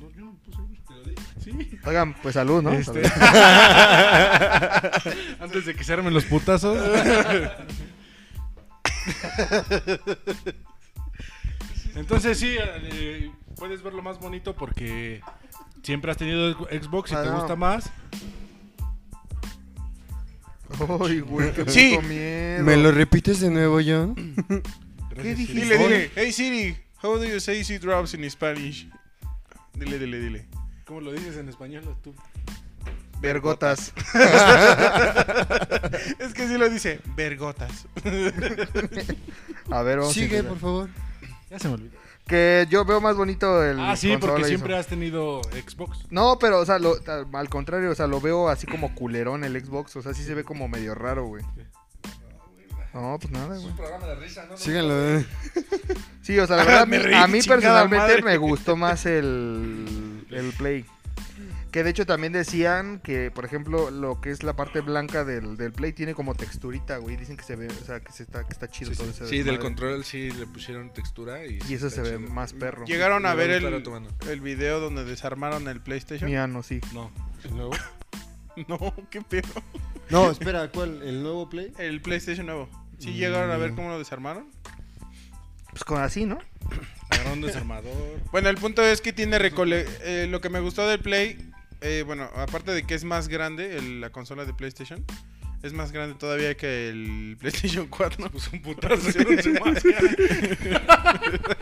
No, yo no puse ahí, te lo di. Sí. Oigan, pues salud, ¿no? Este- Salud. Antes de que se armen los putazos. Entonces sí, eh, puedes verlo más bonito porque siempre has tenido Xbox y Ah, te no. gusta más. Ay, güey, qué Sí. puto miedo. ¿Me lo repites de nuevo, John? ¿Qué? Dile, dile. Hey Siri, how do you say drops in Spanish? Dile, dile, dile. ¿Cómo lo dices en español tú? Vergotas. [LAUGHS] Es que sí lo dice, vergotas. A ver, vamos a Sigue, intentar. por favor. Ya se me olvidó. Que yo veo más bonito el. Ah, sí, porque siempre has tenido Xbox. No, pero, o sea, lo- al contrario, o sea, lo veo así como culerón el Xbox. O sea, sí se ve como medio raro, güey. No, pues nada, güey. programa de risa, ¿no? Síganlo. eh. Sí, o sea, la [LAUGHS] verdad, Me a mí- reí, a mí chingada personalmente madre. me gustó más el, el Play. Que de hecho también decían que, por ejemplo, lo que es la parte blanca del, del Play tiene como texturita, güey. Dicen que se ve, o sea, que, se está, que está chido Sí, todo sí. ese Sí, del control sí le pusieron textura y, Y eso se ve chido. más perro. Llegaron a ver el, el video donde desarmaron el PlayStation. Mi ano, sí. No. [LAUGHS] No, qué pedo. No, espera, ¿cuál? ¿El nuevo Play? El PlayStation nuevo. ¿Sí llegaron a ver cómo lo desarmaron? Pues con así, ¿no? Agarró un desarmador. Bueno, el punto es que tiene recole eh, lo que me gustó del Play, eh, bueno, aparte de que es más grande el- la consola de PlayStation, es más grande todavía que el [LAUGHS] PlayStation 4. Puso un putazo. [LAUGHS]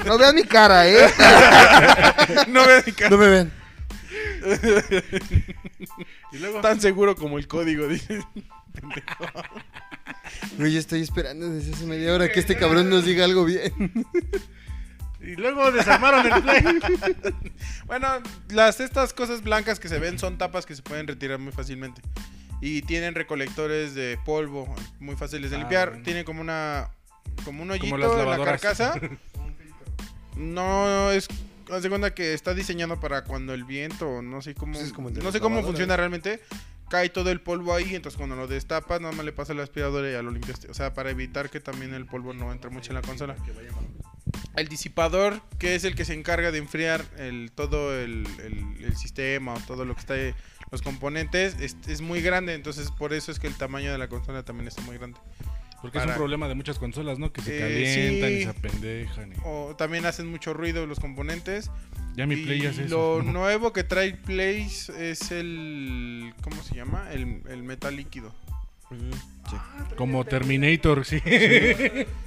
No vean mi cara, ¿eh? [LAUGHS] no veas mi cara, No me ven. y luego. tan seguro como el código, dice. Güey, yo estoy esperando desde hace media hora que este cabrón nos diga algo bien. Y luego desarmaron el Play. [LAUGHS] Bueno, las estas cosas blancas que se ven son tapas que se pueden retirar muy fácilmente. Y tienen recolectores de polvo muy fáciles de Ah, limpiar. bueno. Tiene como una como un hoyito las en la lavadoras. carcasa. [LAUGHS] no es haz de cuenta que está diseñado para cuando el viento, no sé cómo Pues como no sé cómo funciona realmente. Cae todo el polvo ahí, entonces cuando lo destapas, nada más le pasa el aspirador y ya lo limpiaste. O sea, para evitar que también el polvo no entre mucho en la consola. El disipador, que es el que se encarga de enfriar el, todo el, el- el sistema o todo lo que está ahí, los componentes, es, es muy grande. Entonces, por eso es que el tamaño de la consola también está muy grande. Porque es un problema de muchas consolas, ¿no? Que se Eh, calientan sí. y se apendejan. y- O también hacen mucho ruido los componentes. Ya mi y Play hace lo eso. [LAUGHS] nuevo que trae Play es el. ¿Cómo se llama? El, el metal líquido. Como Terminator, sí.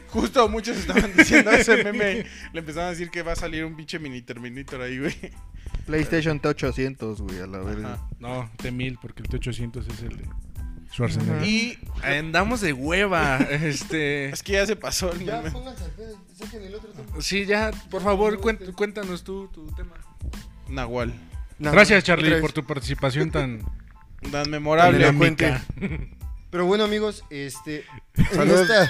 Justo muchos estaban diciendo ese meme. Le empezaron a decir que va a salir un pinche mini Terminator ahí, güey. PlayStation T800, güey, a la verga. No, T1000, porque el T800 es el de Schwarzenegger. Ajá. Y Andamos de hueva. [LAUGHS] Este. es que ya se pasó el Ya, meme. pónganse el otro tema. Sí, ya, por favor, cuént- cuéntanos tú tu tema. Nahual. Gracias, Charlie, por tu participación tan Tan memorable. Dinámica. [LAUGHS] Pero bueno, amigos, este. En esta,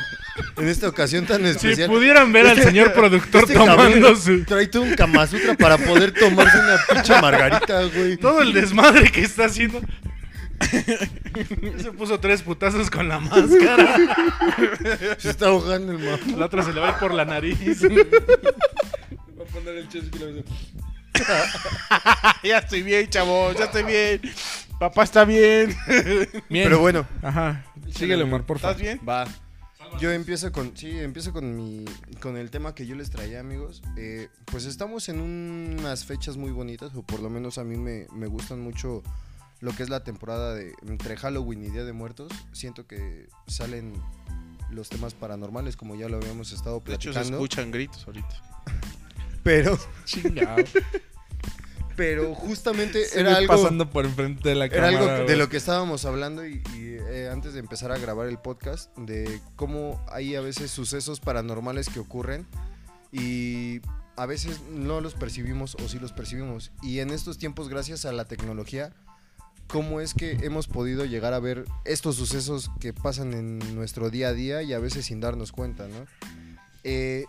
en esta ocasión tan Si especial. pudieran ver al señor [LAUGHS] productor este tomando [LAUGHS] su... Trae todo un Kama Sutra para poder tomarse una pinche margarita, güey. Todo el desmadre que está haciendo. Se puso tres putazos con la máscara. Se está ahogando el mamá. La otra se le va a ir por la nariz. [LAUGHS] Voy a poner el chesco y ya estoy bien, chavos. Ya estoy bien. Papá está bien. [LAUGHS] Bien. Pero bueno, Ajá. Síguele, Omar, por favor. ¿Estás bien? va. Yo empiezo con, sí, empiezo con mi, con el tema que yo les traía, amigos. Eh, pues estamos en unas fechas muy bonitas, o por lo menos a mí me, me gustan mucho lo que es la temporada de entre Halloween y Día de Muertos. Siento que salen los temas paranormales, como ya lo habíamos estado De hecho, se platicando. escuchan gritos ahorita. [LAUGHS] pero, Chingado. Pero justamente Se era algo, pasando por enfrente de la era cámara. algo de lo que estábamos hablando y, y, eh, antes de empezar a grabar el podcast, de cómo hay a veces sucesos paranormales que ocurren y a veces no los percibimos o sí los percibimos. Y en estos tiempos, gracias a la tecnología, cómo es que hemos podido llegar a ver estos sucesos que pasan en nuestro día a día y a veces sin darnos cuenta, ¿no? Eh,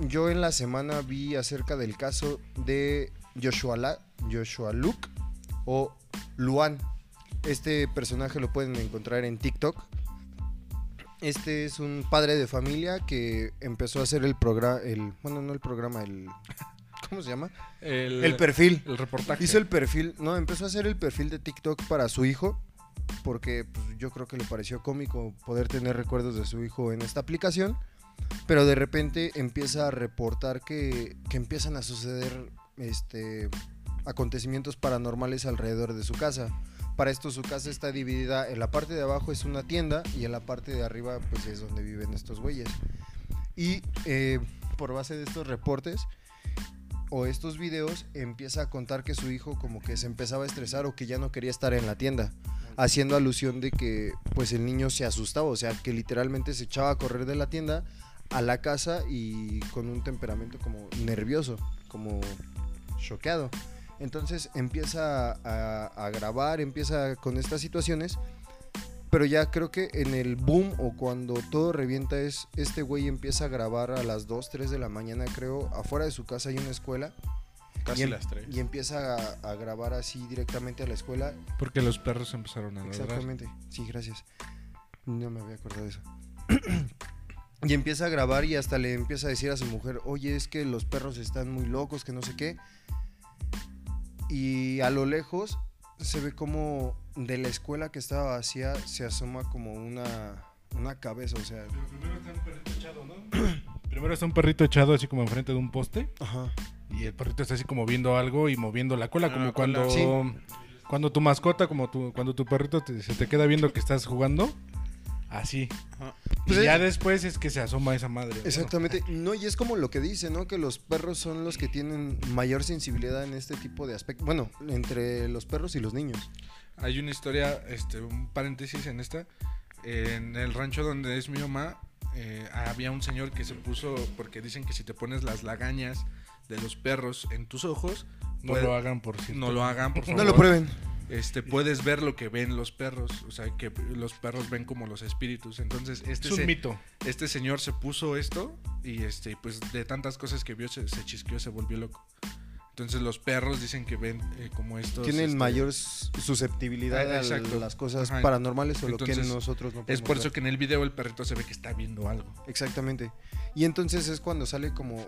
yo en la semana vi acerca del caso de Joshua, La- Joshua Luke o Luan. Este personaje lo pueden encontrar en TikTok. Este es un padre de familia que empezó a hacer el programa, el, bueno, no el programa, el, [LAUGHS] ¿cómo se llama? El, El perfil. el reportaje. Hizo el perfil, no, empezó a hacer el perfil de TikTok para su hijo, porque pues, yo creo que le pareció cómico poder tener recuerdos de su hijo en esta aplicación, pero de repente empieza a reportar que, que empiezan a suceder este, acontecimientos paranormales alrededor de su casa. Para esto su casa está dividida, en la parte de abajo es una tienda y en la parte de arriba pues es donde viven estos güeyes. Y eh, por base de estos reportes, o estos videos empieza a contar que su hijo como que se empezaba a estresar o que ya no quería estar en la tienda, haciendo alusión de que pues el niño se asustaba, o sea, que literalmente se echaba a correr de la tienda a la casa y con un temperamento como nervioso, como choqueado. Entonces empieza a, a grabar, empieza con estas situaciones, pero ya creo que en el boom o cuando todo revienta es este güey empieza a grabar a las 2, 3 de la mañana, creo, afuera de su casa hay una escuela Casi y, em- las tres. y empieza a, a grabar así directamente a la escuela. Porque los perros empezaron a ladrar. Exactamente, sí, gracias. No me había acordado de eso. [CLEARS THROAT] y empieza a grabar y hasta le empieza a decir a su mujer, oye, es que los perros están muy locos, que no sé qué. Y a lo lejos se ve como de la escuela que estaba vacía se asoma como una, una cabeza, o sea... Primero está un perrito echado, ¿no? [CLEARS THROAT] Primero está un perrito echado así como enfrente de un poste. Ajá. Y el perrito está así como viendo algo y moviendo la cola, Ah, como la cuando, cola. Sí. cuando tu mascota, como tu, cuando tu perrito te- se te queda viendo que estás jugando. Así. Ajá. Pues y ya es- después es que se asoma esa madre. ¿no? Exactamente. No, y es como lo que dice, ¿no? Que los perros son los que tienen mayor sensibilidad en este tipo de aspectos. Bueno, entre los perros y los niños. Hay una historia, este, un paréntesis en esta. En el rancho donde es mi mamá, eh, había un señor que se puso, porque dicen que si te pones las lagañas de los perros en tus ojos, No puede- lo hagan, por cierto. no lo hagan, por favor. [LAUGHS] No lo prueben. Este, puedes ver lo que ven los perros, o sea, que los perros ven como los espíritus. Entonces, este, Es un se- mito. este señor se puso esto y este, pues de tantas cosas que vio se, se chisqueó, se volvió loco. Entonces los perros dicen que ven eh, como estos... Tienen este, mayor susceptibilidad Ah, a exacto. las cosas Ajá. paranormales o lo que Entonces, nosotros no Es por ver. eso que en el video el perrito se ve que está viendo algo. Exactamente. Y entonces es cuando sale como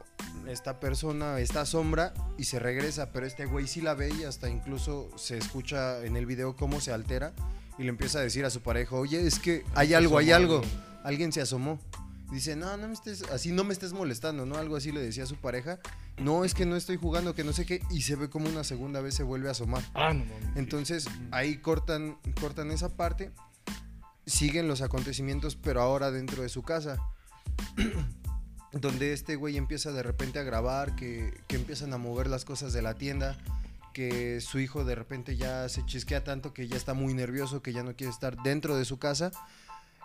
esta persona, esta sombra, y se regresa, pero este güey sí la ve y hasta incluso se escucha en el video cómo se altera y le empieza a decir a su pareja, oye, es que hay algo, hay algo. Alguien se asomó. Dice, no, no me estés, así no me estés molestando, ¿no? Algo así le decía a su pareja. No, es que no estoy jugando, que no sé qué. Y se ve como una segunda vez se vuelve a asomar. Ah, no mames. Entonces ahí cortan, cortan esa parte, siguen los acontecimientos, pero ahora dentro de su casa. [CLEARS THROAT] Donde este güey empieza de repente a grabar, que, que empiezan a mover las cosas de la tienda, que su hijo de repente ya se chisquea tanto que ya está muy nervioso, que ya no quiere estar dentro de su casa.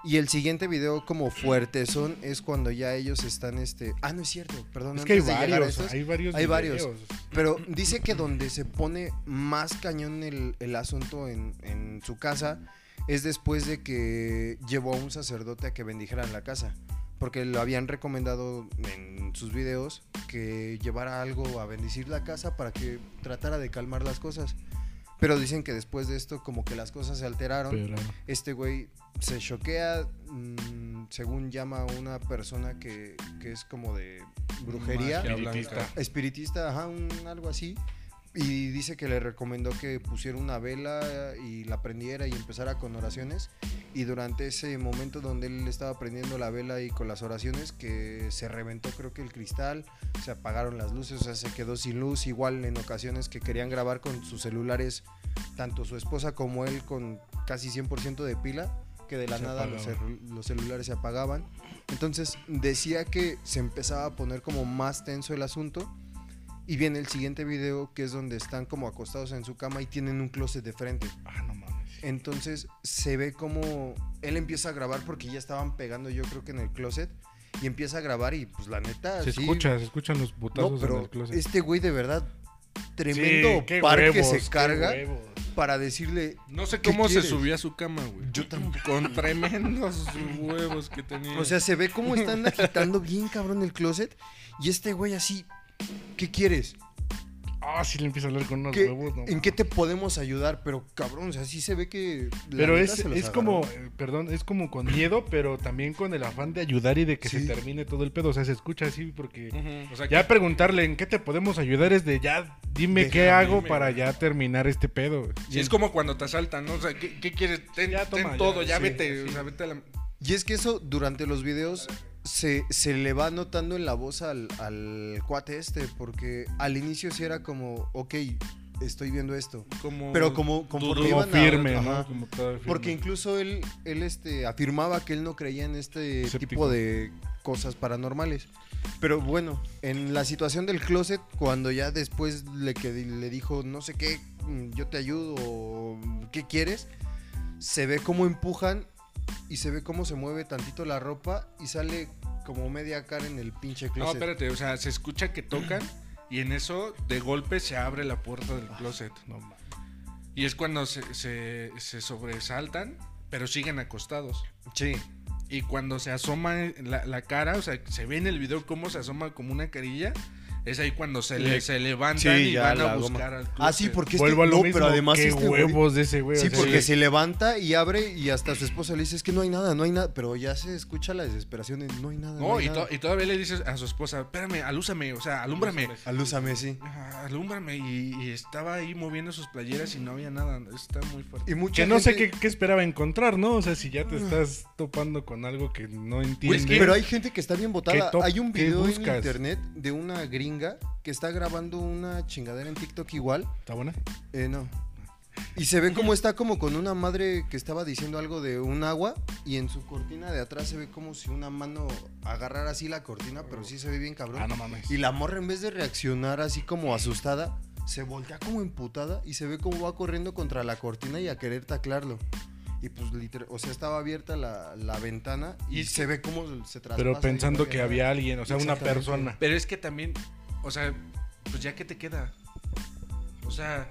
Y el siguiente video como fuertezón es cuando ya ellos están, este... Ah, no es cierto, perdón. Es que hay varios, estos- hay varios. hay varios. videos. pero dice que donde se pone más cañón el, el asunto en, en su casa es después de que llevó a un sacerdote a que bendijeran la casa. Porque lo habían recomendado en sus videos que llevara algo a bendecir la casa para que tratara de calmar las cosas. Pero dicen que después de esto como que las cosas se alteraron. Pero- Este güey se choquea, mm, según llama a una persona que, que es como de brujería Espiritista. espiritista, ajá, un- algo así. Y dice que le recomendó que pusiera una vela y la prendiera y empezara con oraciones. Y durante ese momento donde él estaba prendiendo la vela y con las oraciones, que se reventó creo que el cristal, se apagaron las luces, o sea, se quedó sin luz. Igual en ocasiones que querían grabar con sus celulares, tanto su esposa como él con casi 100% de pila, que de la Se nada los, apagaban. celu- los celulares se apagaban. Entonces decía que se empezaba a poner como más tenso el asunto. Y viene el siguiente video que es donde están como acostados en su cama y tienen un closet de frente. Ah, no mames. Entonces se ve como él empieza a grabar porque ya estaban pegando yo creo que en el closet. Y empieza a grabar y pues la neta... Se sí, escucha, se escuchan los No, putazos en pero el closet. este güey de verdad, tremendo Sí, par que se carga. huevos. Para decirle. No sé ¿Qué cómo se subió a su cama, güey. Yo tampoco. Con tremendos huevos que tenía. O sea, se ve cómo están agitando bien cabrón el closet. Y este güey así. ¿Qué quieres? Ah, sí le empieza a hablar con unos ¿Qué- huevos, ¿no? ¿En qué te podemos ayudar? Pero cabrón, o sea, sí se ve que. la Pero es, es como, eh, perdón, es como con miedo, pero también con el afán de ayudar y de que Sí. se termine todo el pedo. O sea, se escucha así porque O sea, ya preguntarle en qué te podemos ayudar es de ya, dime qué hago dime, para ya terminar este pedo. Sí, es como cuando te asaltan, ¿no? O sea, ¿qué, qué quieres? Ten, Ya, ten toma, ya, todo, ya, sí, vete. sí. O sea, vete a la... Y es que eso durante los videos se, se le va notando en la voz al, al cuate este. Porque al inicio sí era como, ok, estoy viendo esto. Como Pero como. Como a- firme, ajá. ¿no? Como firme. Porque incluso él, él este, afirmaba que él no creía en este tipo de cosas paranormales. Pero bueno, en la situación del closet, cuando ya después le, que le dijo, no sé qué, mm, yo te ayudo, ¿qué quieres? Se ve cómo empujan y se ve cómo se mueve tantito la ropa y sale como media cara en el pinche No, closet. espérate, o sea, se escucha que tocan [CLEARS THROAT] y en eso de golpe se abre la puerta del closet. No mames. Y es cuando se, se, se sobresaltan, pero siguen acostados. sí. Y cuando se asoma la, la cara, o sea, se ve en el video cómo se asoma como una carilla, es ahí cuando se, le, se levantan Sí, y ya van a goma. buscar al. Ah, sí, porque este, Vuelvo a lo no, mismo. pero además qué este güey- huevos de ese güey. o Sí, sea, porque se levanta y abre y hasta su esposa le dice, es que no hay nada, no hay nada, pero ya se escucha la desesperación de no hay nada. No, No, hay y, nada". to- y todavía le dices a su esposa, espérame, alúzame, o sea, alúmbrame. Alúzame, sí. Ah, Alúmbrame. Y, y estaba ahí moviendo sus playeras y no había nada. Está muy fuerte. Y mucha Que no sé qué, qué esperaba encontrar, ¿no? O sea, si ya te estás topando con algo que no entiendes. que- Pero hay gente que está bien botada. Hay un video en internet de una gringa que está grabando una chingadera en TikTok igual. ¿Está buena? Eh, no. Y se ve como está como con una madre que estaba diciendo algo de un agua y en su cortina de atrás se ve como si una mano agarrara así la cortina, pero sí se ve bien cabrón. Ah, no mames. Y la morra en vez de reaccionar así como asustada, se voltea como emputada y se ve como va corriendo contra la cortina y a querer taclarlo. Y pues literal, o sea, estaba abierta la, la ventana y, Y se ve como se traspasa. Pero pensando que había alguien, o sea, una persona. Pero es que también, o sea, pues ya que te queda. O sea,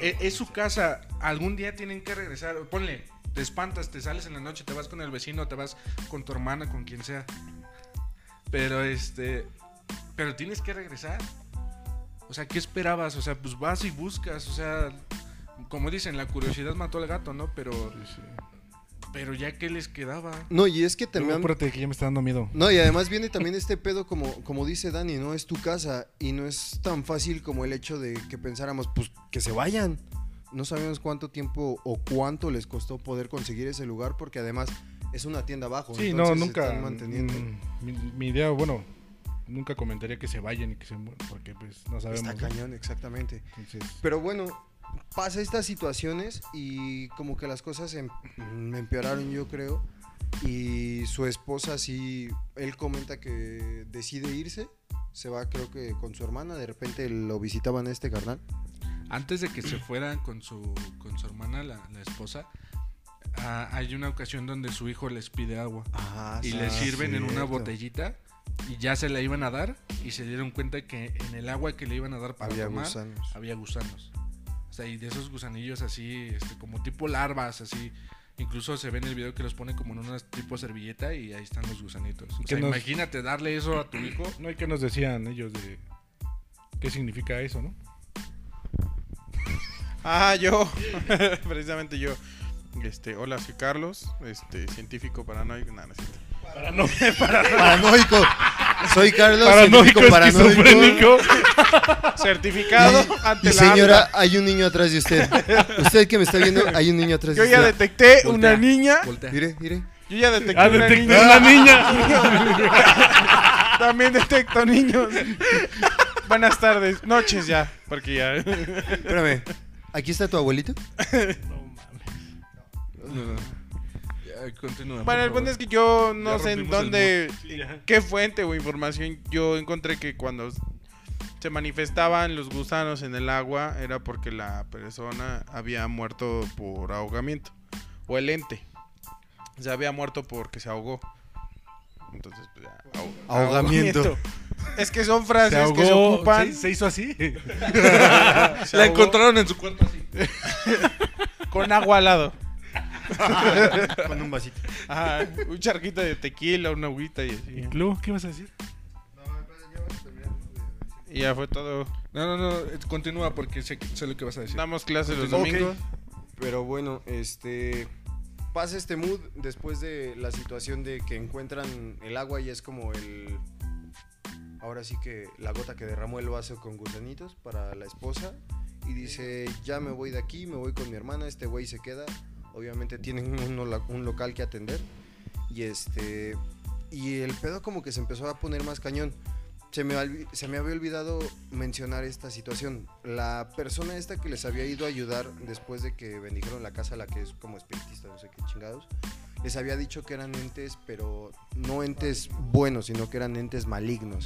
e- es, su casa. Algún día tienen que regresar. Ponle, te espantas, te sales en la noche, te vas con el vecino, te vas con tu hermana, con quien sea. Pero este. Pero tienes que regresar. O sea, ¿qué esperabas? O sea, pues vas y buscas. O sea, como dicen, la curiosidad mató al gato, ¿no? Pero. Pero ya que les quedaba. No, y es que también... apúrate que ya me está dando miedo. No, y además viene también este pedo como, como dice Dani, ¿no? Es tu casa y no es tan fácil como el hecho de que pensáramos, pues que se vayan. No sabemos cuánto tiempo o cuánto les costó poder conseguir ese lugar porque además es una tienda abajo. Sí, no, se nunca. están manteniendo. mm, Mi, mi idea, bueno, nunca comentaría que se vayan y que se mueran, porque pues no sabemos. Está ¿no? cañón, exactamente. Entonces, Pero bueno, pasa estas situaciones y como que las cosas em- mm, empeoraron, yo creo. Y su esposa sí, él comenta que decide irse. Se va, creo que con su hermana. De repente lo visitaban este carnal. Antes de que se fueran con su, con su hermana, la, la esposa, ah, hay una ocasión donde su hijo les pide agua. Ah, y le sirven en una botellita y ya se la iban a dar y se dieron cuenta que en el agua que le iban a dar para Había tomar gusanos. había gusanos. O sea, y de esos gusanillos así, este, como tipo larvas, así. Incluso se ve en el video que los pone como en una tipo servilleta y ahí están los gusanitos. O ¿Qué sea, nos- imagínate darle eso a tu hijo. no hay que nos decían ellos de qué significa eso, ¿no? [LAUGHS] Ah, yo. [LAUGHS] Precisamente yo. Este, hola, soy Carlos, este, científico paranoico. No, no es [LAUGHS] cierto. Paranoico. Soy Carlos, Paranoico, paranoico. esquizofrénico. [LAUGHS] Certificado ante Y la señora, hay un niño atrás de usted. Usted que me está viendo, hay un niño atrás Yo de ya usted. detecté Voltea. una niña. Voltea. Mire, mire. Yo ya detecté Ah, una detecté niña. una niña. [LAUGHS] También detecto niños. Buenas tardes, noches ya, porque ya. Espérame. ¿Aquí está tu abuelito? Ya, continúa, Bueno, el punto es que yo no Ya sé en dónde, Sí, qué fuente o información yo encontré que cuando se manifestaban los gusanos en el agua era porque la persona había muerto por ahogamiento o el ente. Se había muerto porque se ahogó. Entonces, pues ya. ahog- Ahogamiento. Es que son Se frases que se ocupan. ¿Se, se hizo así. [LAUGHS] se La ahogó. encontraron en su cuarto así. [LAUGHS] con agua al lado. Con un vasito. Ajá, un charquito de tequila, una agüita y así. ¿Y luego qué vas a decir? Y ya fue todo. No, no, no, eh, continúa porque sé, sé lo que vas a decir. Damos clases los Ok. domingos. Pero bueno, este pasa este mood después de la situación de que encuentran el agua y es como el ahora sí que la gota que derramó el vaso con gusanitos para la esposa y dice, "Ya me voy de aquí, me voy con mi hermana, este güey se queda." Obviamente tienen un, local que atender y este y el pedo como que se empezó a poner más cañón. Se me, se me había olvidado mencionar esta situación. La persona esta que les había ido a ayudar después de que bendijeron la casa, la que es como espiritista, no sé qué chingados, les había dicho que eran entes, pero no entes buenos, sino que eran entes malignos.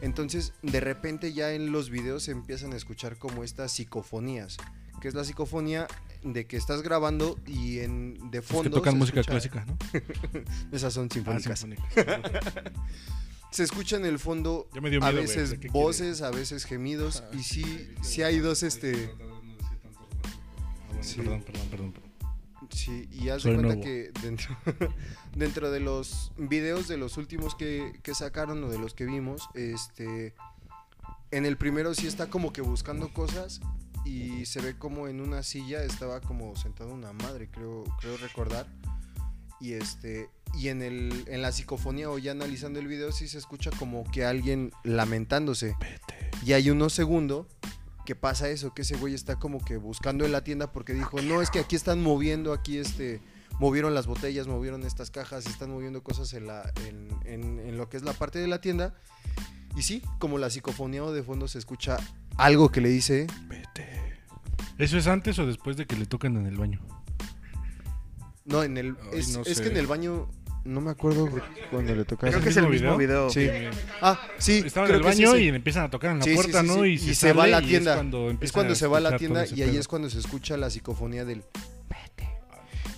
Entonces, de repente ya en los videos se empiezan a escuchar como estas psicofonías, que es la psicofonía de que estás grabando y en de fondo que tocan música escucha- clásica, ¿no? [LAUGHS] Esas son Ah, sinfónicas. sinfónicas. [LAUGHS] se escucha en el fondo a veces ¿de qué voces, a veces gemidos y sí, sí hay dos este, Ah, Sí. Perdón, perdón, perdón. perdón. sí y haz de cuenta nuevo. que dentro, [LAUGHS] dentro de los videos de los últimos que, que sacaron o de los que vimos, este, en el primero sí está como que buscando cosas y se ve como en una silla estaba como sentado una madre, creo, creo recordar. Y este y en el en la psicofonía o ya analizando el video sí se escucha como que alguien lamentándose. Y hay unos segundos que pasa eso, que ese güey está como que buscando en la tienda porque dijo, "No, es que aquí están moviendo aquí este movieron las botellas, movieron estas cajas, están moviendo cosas en la en, en- en lo que es la parte de la tienda." Y sí, como la psicofonía o de fondo se escucha algo que le dice, ¿Eso es antes o después de que le tocan en el baño? no, en el Ay, es, no es sé. que en el baño no me acuerdo cuando le toca. Creo que es el mismo video. Sí. Ah, sí. Estaban en el sí, baño sí. y empiezan a tocar en la Sí, puerta, sí, ¿no? Y, se se va a la tienda. Es cuando, Es cuando se va a la tienda y ahí pedo. es cuando se escucha la psicofonía del vete.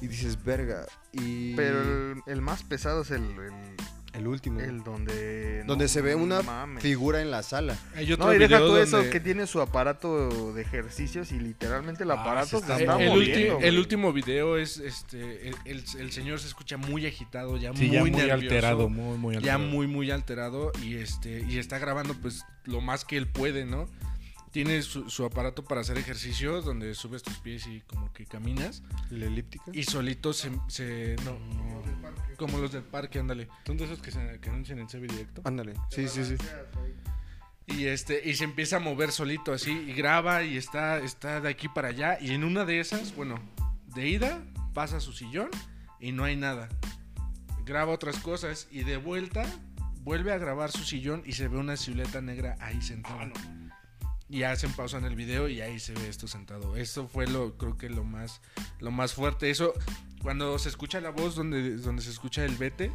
Y dices, verga. Y Pero el, el más pesado es el, el, el último. el donde... donde no se ve una mames. figura en la sala. Hay otro No, y deja video tú eso, que tiene su aparato de ejercicios y literalmente el Ah, aparato sí se está está el, moviendo. último video es este el, el- el señor se escucha muy agitado, ya Sí, muy, ya muy nervioso, alterado, muy, muy ya alterado. muy muy alterado y este y está grabando pues lo más que él puede, ¿no? Tiene su, su aparato para hacer ejercicio donde subes tus pies y como que caminas La elíptica. y solito se, se- no, no, como los del parque, ándale. ¿Son de esos que, se, que anuncian en CB directo? Ándale. Sí, sí, sí. Y este y se empieza a mover solito así y graba y está está de aquí para allá y en una de esas, bueno, de ida pasa a su sillón y no hay nada. Graba otras cosas y de vuelta vuelve a grabar su sillón y se ve una silueta negra ahí sentada. Y hacen pausa en el video y ahí se ve esto sentado. Eso fue lo creo que lo más lo más fuerte. Eso cuando se escucha la voz donde donde se escucha el vete,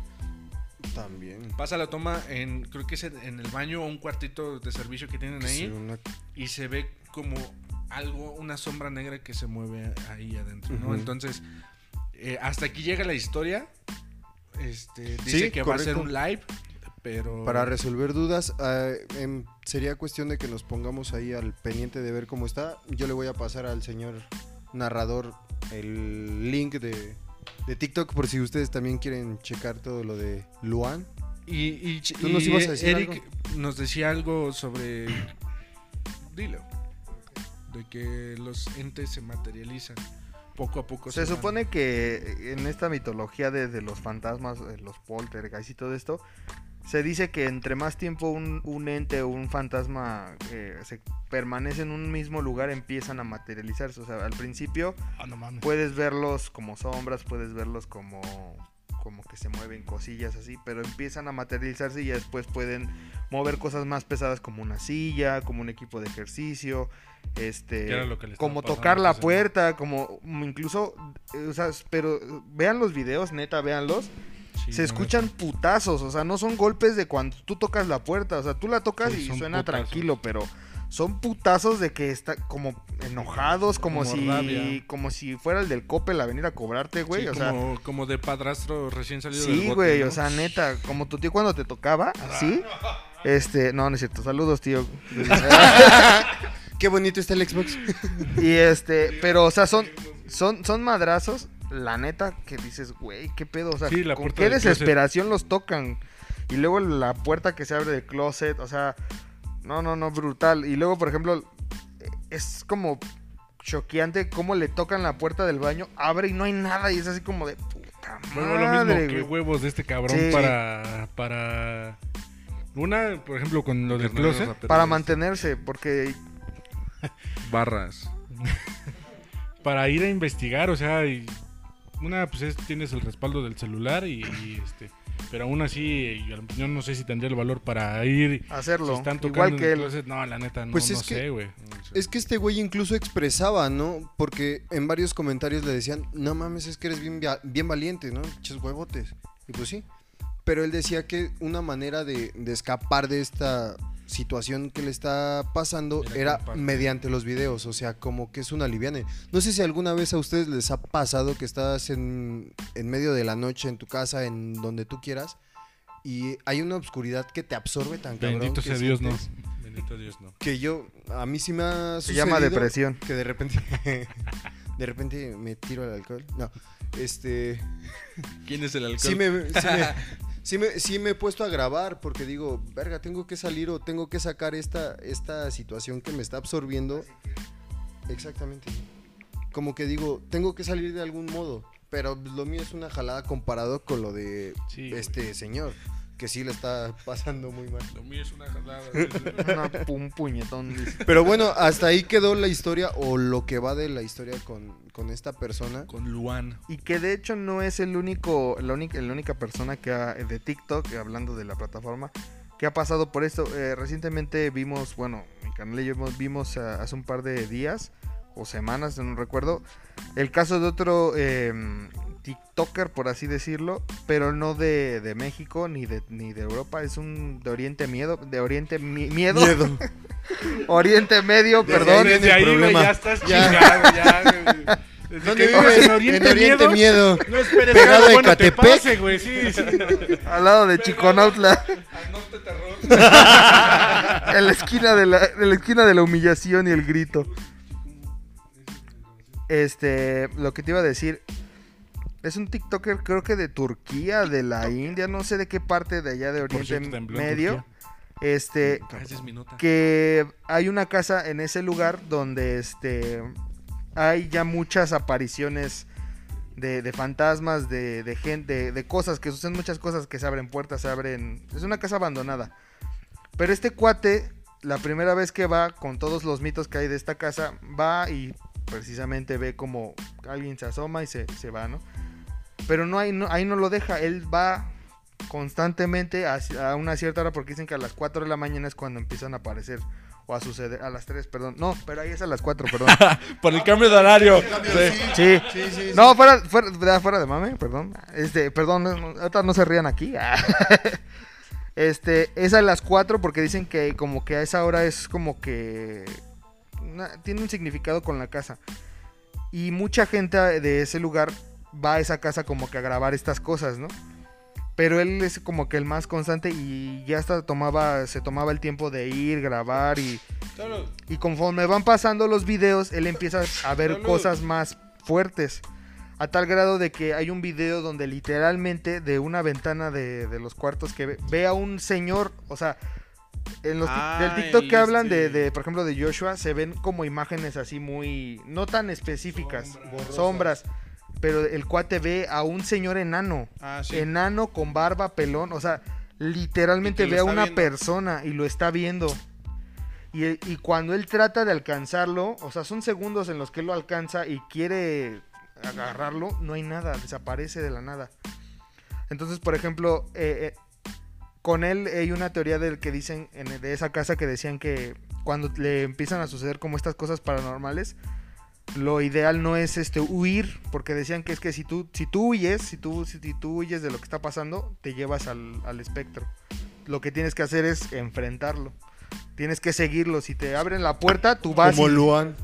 También. pasa la toma en creo que es en, el baño o un cuartito de servicio que tienen Sí, ahí una- y se ve como algo, una sombra negra que se mueve ahí adentro, ¿no? Entonces, eh, hasta aquí llega la historia. Este, Sí, dice que va a ser un live, pero... Para resolver dudas, em, sería cuestión de que nos pongamos ahí al pendiente de ver cómo está. Yo le voy a pasar al señor narrador el link de, de TikTok por si ustedes también quieren checar todo lo de Luan. Y, y, Tú nos y, ibas a decir Eric algo. nos decía algo sobre... Dilo. De que los entes se materializan. Poco a poco. Se supone que en esta mitología de, de los fantasmas, eh, los poltergeist y todo esto, se dice que entre más tiempo un, un ente o un fantasma eh, se permanece en un mismo lugar empiezan a materializarse. O sea, al principio Ah, no puedes verlos como sombras, puedes verlos como como que se mueven cosillas así, pero empiezan a materializarse y ya después pueden mover cosas más pesadas como una silla, como un equipo de ejercicio, este, como tocar la puerta, como mm, incluso, eh, o sea, pero eh, vean los videos, neta, véanlos, Sí, se escuchan putazos, o sea, no son golpes de cuando tú tocas la puerta, o sea, tú la tocas Sí, y suena putazos. tranquilo, pero son putazos de que está como enojados, como, Como si rabia. como si fuera el del Coppel a venir a cobrarte, güey, Sí, o sea, como, como de padrastro recién salido del sí, güey, ¿no? o sea, neta, como tu tío cuando te tocaba, así. Este, no, no es cierto. Saludos, tío. [LAUGHS] Qué bonito está el Xbox. Y este, pero, o sea, son, son, son madrazos, la neta, que dices, güey, qué pedo, o sea, Sí, la con qué desesperación los tocan. Y luego la puerta que se abre del closet, o sea, no, no, no, brutal. Y luego, por ejemplo, es como choqueante cómo le tocan la puerta del baño, abre y no hay nada, y es así como de puta Vuelvo a lo mismo madre, que huevos de este cabrón Sí. para. para. Una, por ejemplo, con lo del closet. Para mantenerse, porque Barras. [LAUGHS] Para ir a investigar, o sea, y una, pues es- tienes el respaldo del celular y, y, este. Pero aún así, yo, yo no sé si tendría el valor para ir. hacerlo, Si están tocando igual que él. no, la neta, no, Pues no es que- sé, güey. Es que este güey incluso expresaba, ¿no? Porque en varios comentarios le decían, no mames, es que eres bien, bien valiente, ¿no? Ches huevotes. Y pues sí. Pero él decía que una manera de, de escapar de esta situación que le está pasando Era mediante los videos, o sea, como que es una liviane. No sé si alguna vez a ustedes les ha pasado que estás en, en medio de la noche en tu casa, en donde tú quieras, y hay una oscuridad que te absorbe tan cabrón. Bendito que sea Dios, no. Bendito Dios, no. Que yo, a mí sí me ha Se llama depresión. Que de repente, [LAUGHS] de repente me tiro al alcohol. No, este, ¿Quién es el alcohol? sí me, sí [LAUGHS] me, sí me, sí me he puesto a grabar porque digo, verga, tengo que salir o tengo que sacar esta, esta situación que me está absorbiendo. Exactamente. Como que digo, tengo que salir de algún modo. Pero lo mío es una jalada comparado con lo de Sí, güey. este señor, que sí le está pasando muy mal. Lo mío es una jalada. Una- un puñetón. dice. Pero bueno, hasta ahí quedó la historia o lo que va de la historia con, con esta persona. Con Luan. Y que de hecho no es el único, la única, la única persona que ha- de TikTok, hablando de la plataforma, que ha pasado por esto. Eh, recientemente vimos, bueno, mi canal y yo vimos, vimos ah, hace un par de días o semanas, no recuerdo, el caso de otro eh, TikToker, por así decirlo, pero no de, de México ni de, ni de Europa, es un de Oriente Miedo, de Oriente Mi- Miedo, Miedo. [LAUGHS] Oriente Medio, Desde perdón. ahí Desde ahí, güey, problema. ya estás Ya. chingado, ya, [LAUGHS] güey. Desde ¿Dónde vives vives? en Oriente, Miedo. Miedo. No esperes Pegado de bueno te pase, güey, sí, sí. [LAUGHS] Al lado de Chiconautla. en la esquina de la, en la esquina de la humillación y el grito. Este, lo que te iba a decir. Es un TikToker, creo que de Turquía, de la India, no sé de qué parte de allá de Oriente cierto, Medio. Este, Ah, que hay una casa en ese lugar donde este hay ya muchas apariciones de, de fantasmas, de, de gente, de, de cosas que suceden muchas cosas que se abren puertas, se abren. Es una casa abandonada. Pero este cuate, la primera vez que va, con todos los mitos que hay de esta casa, va y precisamente ve como alguien se asoma y se, se va, ¿no? Pero no, hay, no, ahí no lo deja, él va constantemente a, a una cierta hora porque dicen que a las 4 de la mañana es cuando empiezan a aparecer o a suceder a las 3, perdón. No, pero ahí es a las 4, perdón. [LAUGHS] Por el cambio de horario. Sí. Sí. No, fuera, fuera, de- fuera de mame, perdón. Este, perdón, no, no, ahorita no se rían aquí. [LAUGHS] Este, es a las 4 porque dicen que como que a esa hora es como que una- tiene un significado con la casa. Y mucha gente de ese lugar va a esa casa como que a grabar estas cosas, ¿no? Pero él es como que el más constante y ya hasta tomaba, se tomaba el tiempo de ir, grabar y, y conforme van pasando los videos, él empieza a ver Salud. cosas más fuertes. A tal grado de que hay un video donde literalmente de una ventana de, de los cuartos que ve, ve a un señor, o sea, en los Ah, del TikTok que hablan de, este- de, por ejemplo, de Joshua, se ven como imágenes así muy, no tan específicas, sombras, pero el cuate ve a un señor enano, Ah, sí. enano con barba, pelón, o sea, literalmente ve a una viendo. persona y lo está viendo. Y, y cuando él trata de alcanzarlo, o sea, son segundos en los que él lo alcanza y quiere agarrarlo, no hay nada, desaparece de la nada. Entonces, por ejemplo, eh, eh, con él hay una teoría del que dicen en, de esa casa que decían que cuando le empiezan a suceder como estas cosas paranormales, lo ideal no es este huir, porque decían que es que si tú, si tú huyes, si tú, si, si tú huyes de lo que está pasando, te llevas al, al espectro. Lo que tienes que hacer es enfrentarlo. Tienes que seguirlo. Si te abren la puerta, tú vas. Como y- Luan.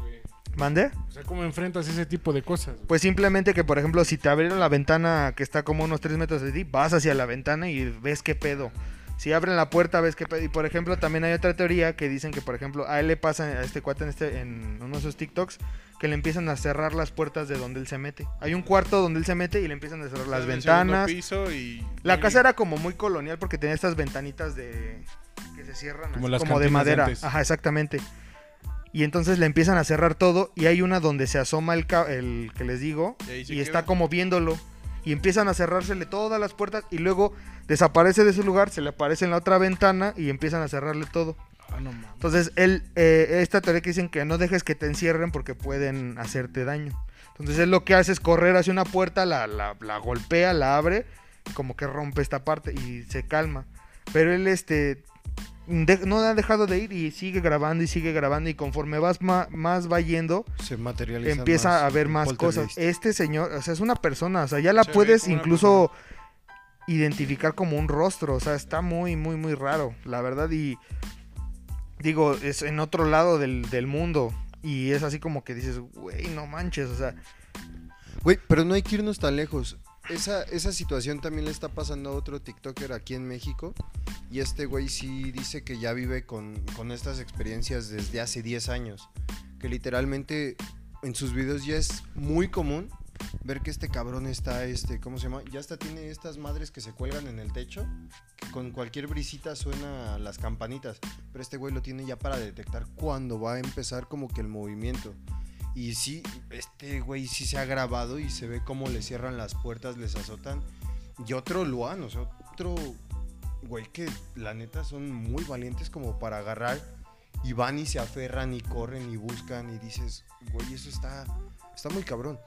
¿Mande? O sea, ¿cómo enfrentas ese tipo de cosas? güey? Pues simplemente que, por ejemplo, si te abrieron la ventana que está como unos 3 metros de ti, vas hacia la ventana y ves qué pedo. Si abren la puerta, ves que... Y por ejemplo, también hay otra teoría que dicen que, por ejemplo, a él le pasa a este cuate en, este, en uno de sus TikToks que le empiezan a cerrar las puertas de donde él se mete. Hay un cuarto donde él se mete y le empiezan a cerrar las ventanas. piso y- La casa era como muy colonial porque tenía estas ventanitas de que se cierran Como así, las como de madera. antes. Ajá, exactamente. Y entonces le empiezan a cerrar todo y hay una donde se asoma el, el que les digo Y y está como viéndolo y empiezan a cerrársele todas las puertas y luego desaparece de su lugar, se le aparece en la otra ventana y empiezan a cerrarle todo. Ah, no mames. Entonces, él, eh, esta teoría que dicen que no dejes que te encierren porque pueden hacerte daño. Entonces, él lo que hace es correr hacia una puerta, la, la, la golpea, la abre, como que rompe esta parte y se calma. Pero él, este, de- no ha dejado de ir y sigue grabando y sigue grabando. Y conforme vas ma- más va yendo, Se materializa. empieza a ver más cosas. Este señor, o sea, es una persona, o sea, ya la Se puedes incluso identificar como un rostro, o sea, está muy, muy, muy raro, la verdad, y digo, es en otro lado del, del mundo, y es así como que dices, güey, no manches, o sea, Güey, pero no hay que irnos tan lejos. Esa, esa situación también le está pasando a otro TikToker aquí en México. Y este güey sí dice que ya vive con, con estas experiencias desde hace 10 años. Que literalmente en sus videos ya es muy común ver que este cabrón está, este, ¿cómo se llama? Ya hasta tiene estas madres que se cuelgan en el techo. Que con cualquier brisita suena las campanitas. Pero este güey lo tiene ya para detectar cuándo va a empezar como que el movimiento. Y sí, este güey sí se ha grabado y se ve cómo le cierran las puertas, les azotan. Y otro Luan, o sea, otro güey que la neta son muy valientes como para agarrar y van y se aferran y corren y buscan y dices, güey, eso está, está muy cabrón.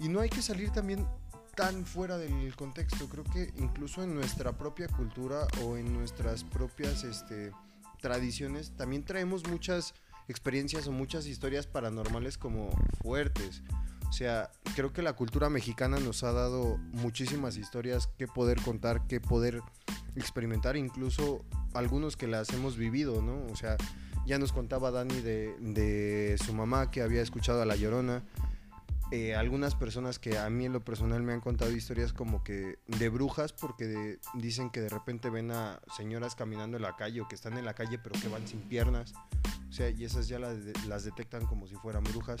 Y no hay que salir también tan fuera del contexto. Creo que incluso en nuestra propia cultura o en nuestras propias este, tradiciones también traemos muchas experiencias o muchas historias paranormales como fuertes. O sea, creo que la cultura mexicana nos ha dado muchísimas historias que poder contar, que poder experimentar, incluso algunos que las hemos vivido, ¿no? O sea, ya nos contaba Dani de, de su mamá que había escuchado a La Llorona. Eh, algunas personas que a mí en lo personal me han contado historias como que de brujas porque de- dicen que de repente ven a señoras caminando en la calle o que están en la calle pero que van sin piernas. O sea, y esas ya las, las detectan como si fueran brujas.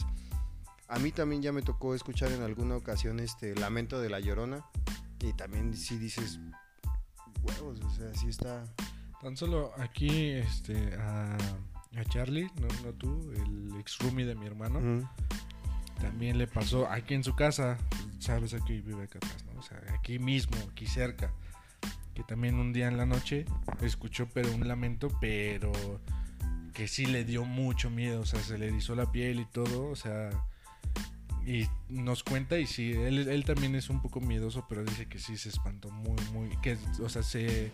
A mí también ya me tocó escuchar en alguna ocasión este Lamento de la Llorona. Y también sí dices, huevos, o sea, sí está... Tan solo aquí, este, a, a Charlie, no, no tú, el ex roomie de mi hermano, Ujú. También le pasó aquí en su casa, sabes, aquí vive acá atrás, ¿no? O sea, aquí mismo, aquí cerca, que también un día en la noche escuchó pero un lamento, pero que sí le dio mucho miedo, o sea, se le erizó la piel y todo, o sea, y nos cuenta y sí, él, él también es un poco miedoso, pero dice que sí se espantó muy, muy, que, o sea, se,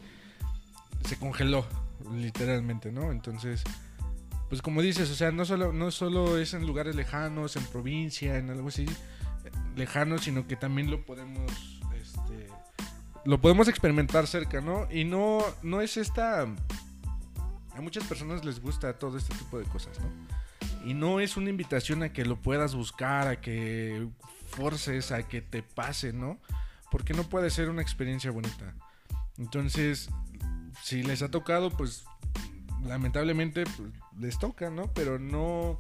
se congeló, literalmente, ¿no? Entonces, pues como dices, o sea, no solo, no solo es en lugares lejanos, en provincia, en algo así, lejano, sino que también lo podemos, este, lo podemos experimentar cerca, ¿no? Y no, no es esta, a muchas personas les gusta todo este tipo de cosas, ¿no? Y no es una invitación a que lo puedas buscar, a que forces, a que te pase, ¿no? Porque no puede ser una experiencia bonita. Entonces, si les ha tocado, pues lamentablemente pues, les toca, ¿no? Pero no...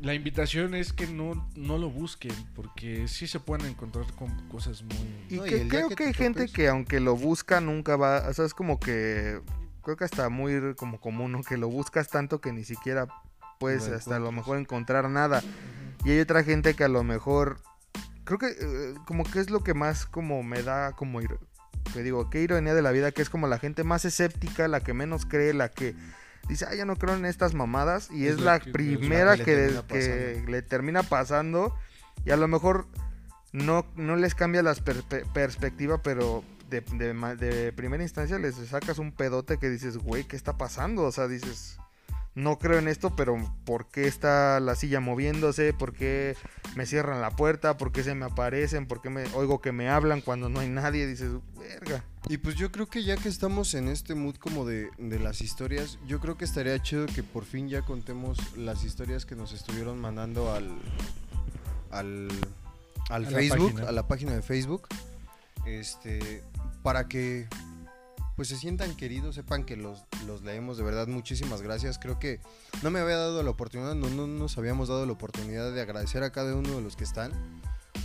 La invitación es que no, no lo busquen, porque sí se pueden encontrar con cosas muy... Y No, que creo que hay gente topes- que aunque lo busca nunca va, o sea, es como que creo que hasta muy como común, ¿no? Que lo buscas tanto que ni siquiera puedes Lo hasta a lo mejor encontrar nada. Y hay otra gente que a lo mejor creo que eh, como que es lo que más como me da como ir- que digo, qué ironía de la vida que es como la gente más escéptica, la que menos cree, la que dice, "Ah, ya no creo en estas mamadas" y Es es, la que- primera es la que, que le termina que pasando. le termina pasando y a lo mejor no, no les cambia la perspectiva, pero de, de ma- de primera instancia les sacas un pedote que dices, güey, ¿qué está pasando? O sea, dices, no creo en esto, pero ¿por qué está la silla moviéndose? ¿Por qué me cierran la puerta? ¿Por qué se me aparecen? ¿Por qué me oigo que me hablan cuando no hay nadie? Dices, verga. Y pues yo creo que ya que estamos en este mood como de, de las historias, yo creo que estaría chido que por fin ya contemos las historias que nos estuvieron mandando al al, al A Facebook, a la página de Facebook, este, para que pues se sientan queridos, sepan que los, los leemos, de verdad, muchísimas gracias. Creo que no me había dado la oportunidad, no, no nos habíamos dado la oportunidad de agradecer a cada uno de los que están.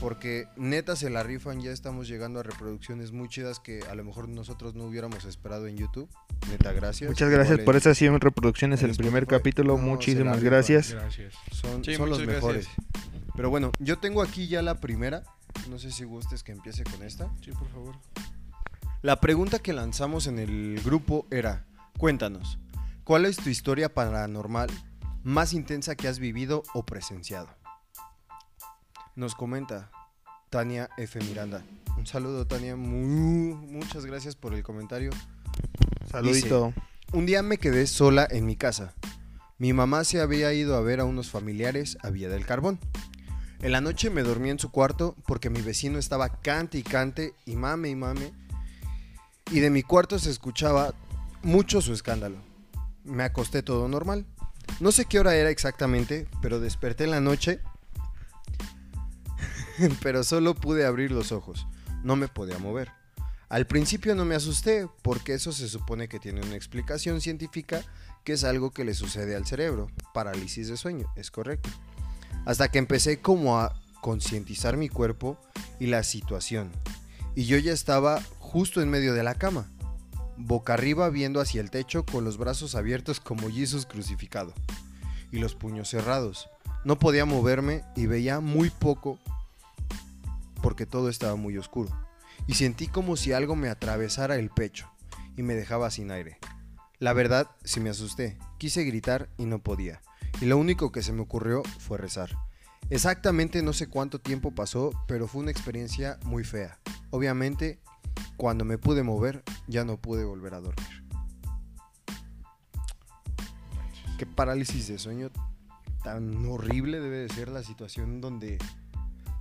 Porque neta se la rifan, ya estamos llegando a reproducciones muy chidas que a lo mejor nosotros no hubiéramos esperado en YouTube. Neta, gracias. Muchas gracias por esas 100 reproducciones en el primer capítulo. No, Muchísimas gracias. Gracias. Son, Sí, son los mejores. gracias. Pero bueno, yo tengo aquí ya la primera. No sé si gustes que empiece con esta. Sí, por favor. La pregunta que lanzamos en el grupo era, cuéntanos, ¿cuál es tu historia paranormal más intensa que has vivido o presenciado? Nos comenta Tania F. Miranda. Un saludo Tania, Mu- muchas gracias por el comentario. Saludito. Un día me quedé sola en mi casa. Mi mamá se había ido a ver a unos familiares a Vía del Carbón. En la noche me dormí en su cuarto porque mi vecino estaba cante y cante y mame y mame. Y de mi cuarto se escuchaba mucho su escándalo. Me acosté todo normal. No sé qué hora era exactamente, pero desperté en la noche. [LAUGHS] pero solo pude abrir los ojos. No me podía mover. Al principio no me asusté, porque eso se supone que tiene una explicación científica, que es algo que le sucede al cerebro, parálisis de sueño, es correcto. Hasta que empecé como a concientizar mi cuerpo y la situación. Y yo ya estaba justo en medio de la cama, boca arriba viendo hacia el techo con los brazos abiertos como Jesús crucificado y los puños cerrados. No podía moverme y veía muy poco porque todo estaba muy oscuro y sentí como si algo me atravesara el pecho y me dejaba sin aire. La verdad, sí me asusté, quise gritar y no podía, y lo único que se me ocurrió fue rezar. Exactamente no sé cuánto tiempo pasó, pero fue una experiencia muy fea. Obviamente, cuando me pude mover, ya no pude volver a dormir. Qué parálisis de sueño tan horrible debe de ser la situación donde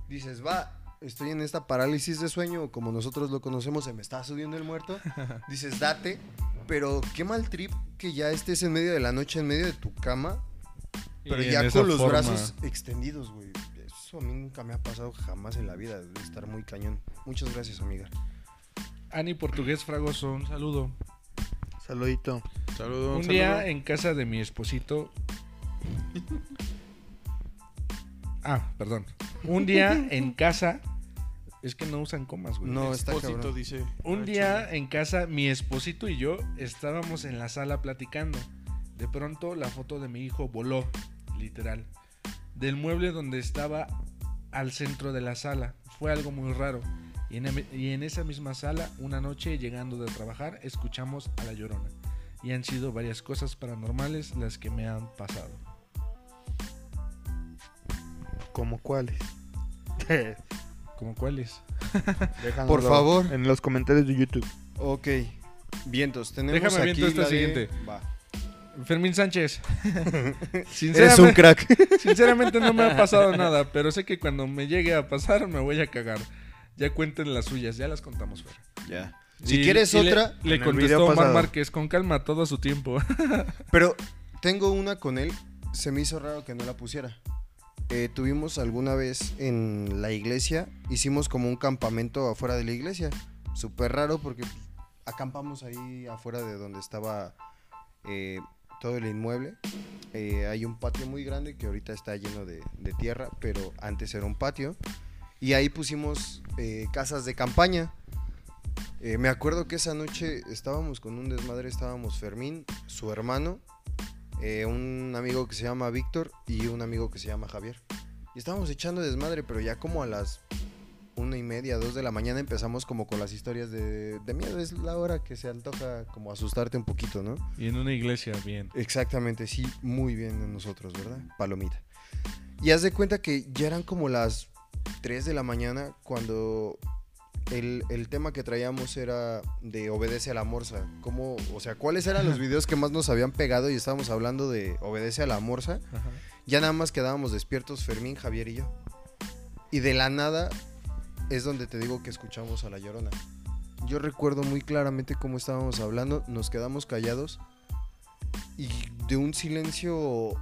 dices, va, estoy en esta parálisis de sueño, como nosotros lo conocemos, se me está subiendo el muerto. [LAUGHS] Dices, date, pero qué mal trip que ya estés en medio de la noche, en medio de tu cama, pero Y ya con los forma- brazos extendidos, güey. Eso a mí nunca me ha pasado jamás en la vida, debe estar muy cañón. Muchas gracias, amiga. Ani Portugués Fragoso, un saludo. Saludito. Un día en casa de mi esposito. Ah, perdón. Un día en casa. Es que no usan comas, güey. No, está cabrón. dice. Un Ah, día en casa, mi esposito y yo estábamos en la sala platicando. De pronto la foto de mi hijo voló, literal, del mueble donde estaba al centro de la sala. Fue algo muy raro. Y en, y en esa misma sala, una noche llegando de trabajar, escuchamos a la llorona. Y han sido varias cosas paranormales las que me han pasado. ¿Como cuáles? [LAUGHS] ¿Como cuáles? Por favor. En los comentarios de YouTube. Ok. Vientos, tenemos Déjame aquí viento esta la de- siguiente. Va. Fermín Sánchez. [LAUGHS] Eres Sinceramente, un crack. [LAUGHS] Sinceramente no me ha pasado nada, pero sé que cuando me llegue a pasar me voy a cagar. Ya cuenten las suyas, ya las contamos fuera. ya. Si Y- quieres y le- otra, Le, el contestó Omar. Márquez, con calma, todo a su tiempo. [LAUGHS] Pero tengo una con él. Se me hizo raro que no la pusiera. Eh, tuvimos alguna vez en la iglesia, hicimos como un campamento afuera de la iglesia. Súper raro porque acampamos ahí afuera de donde estaba eh, todo el inmueble. Eh, hay un patio muy grande que ahorita está lleno de, de tierra, pero antes era un patio. Y ahí pusimos eh, casas de campaña. Eh, me acuerdo que esa noche estábamos con un desmadre, estábamos Fermín, su hermano, eh, un amigo que se llama Víctor y un amigo que se llama Javier. Y estábamos echando desmadre, pero ya como a las una y media, dos de la mañana empezamos como con las historias de, de miedo. Es la hora que se antoja como asustarte un poquito, ¿no? y en una iglesia, bien. Exactamente, sí, muy bien de nosotros, ¿verdad? Palomita. Y haz de cuenta que ya eran como las 3 de la mañana cuando el, el tema que traíamos era de obedece a la morsa. ¿Cómo, o sea, cuáles eran los videos que más nos habían pegado y estábamos hablando de obedece a la morsa? Ajá. Ya nada más quedábamos despiertos Fermín, Javier y yo. Y de la nada es donde te digo que escuchamos a la llorona. Yo recuerdo muy claramente cómo estábamos hablando, nos quedamos callados y de un silencio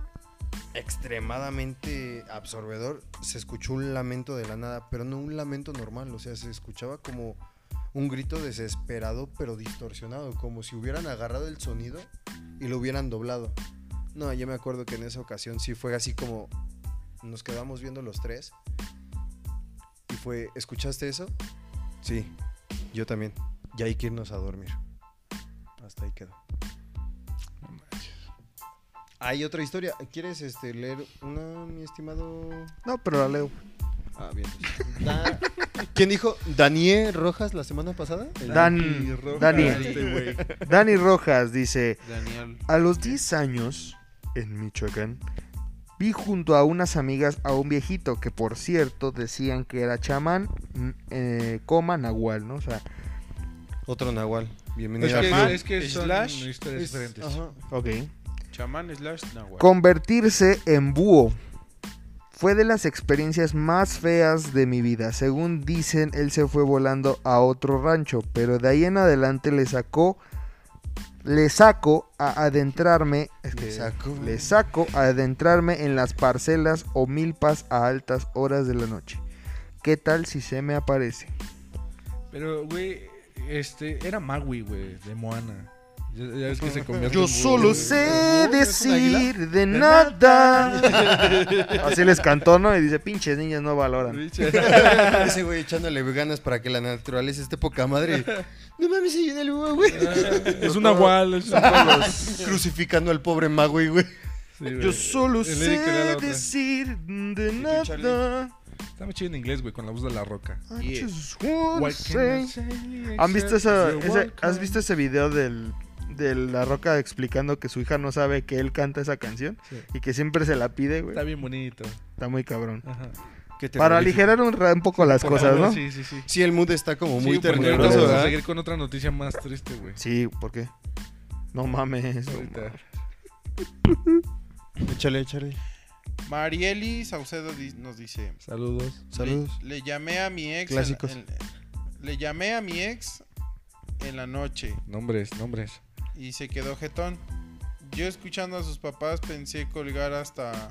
extremadamente absorbedor se escuchó un lamento de la nada, pero no un lamento normal, o sea, se escuchaba como un grito desesperado pero distorsionado, como si hubieran agarrado el sonido y lo hubieran doblado. No, yo me acuerdo que en esa ocasión sí fue así como nos quedamos viendo los tres y fue, ¿escuchaste eso? Sí, yo también. Ya hay que irnos a dormir. Hasta ahí quedó. Hay otra historia. ¿Quieres este, leer una, mi estimado? No, pero la leo. Ah, bien. Da- ¿Quién dijo? ¿Daniel Rojas la semana pasada? El- Dan, Dani, Este güey. Dani Rojas dice, Daniel. a los 10 años, en Michoacán, vi junto a unas amigas a un viejito que por cierto decían que era chamán, mm, eh, coma nahual, ¿no? O sea, Otro Nahual. Es Bienvenido. que, Chamán, es que son slash, historias Es- diferentes. ajá. ok. Chamán slash Nahual. Convertirse en búho fue de las experiencias más feas de mi vida. Según dicen, él se fue volando a otro rancho, pero de ahí en adelante le sacó, le saco a adentrarme, es Le saco. le saco a adentrarme en las parcelas o milpas a altas horas de la noche. ¿Qué tal si se me aparece? Pero, güey, este, era Maui, güey, de Moana. Ya, ya ves que se convierte Yo en solo sé decir de nada. Así les cantó, ¿no? Y dice, pinches niñas no valoran. Ese güey echándole ganas para que la naturaleza esté poca madre. No mames, se viene el búho, güey. Es un nahual. Es un Crucificando al pobre Magui, güey. Sí, güey. Yo solo sé decir de nada. Está muy chido en inglés, güey, con la voz de la roca. I Yeah. just wanna What can I say. say ¿Han visto esa, ese-? ¿Has visto ese video del, de La Roca explicando que su hija no sabe que él canta esa canción? Sí. Y que siempre se la pide, güey. Está bien bonito. Está muy cabrón. Ajá. Para aligerar un, poco las Por cosas, ¿no? Sí, sí, sí. Sí, el mood está como muy Sí, tenebroso, vamos a seguir con otra noticia más triste, güey. Sí, ¿por qué? No mames. Ahorita. Échale, échale. Marieli Saucedo di- nos dice: Saludos. Saludos. Le, le llamé a mi ex. en- Clásicos. en- le llamé a mi ex en la noche Nombres, nombres. Y se quedó jetón. Yo escuchando a sus papás pensé colgar hasta.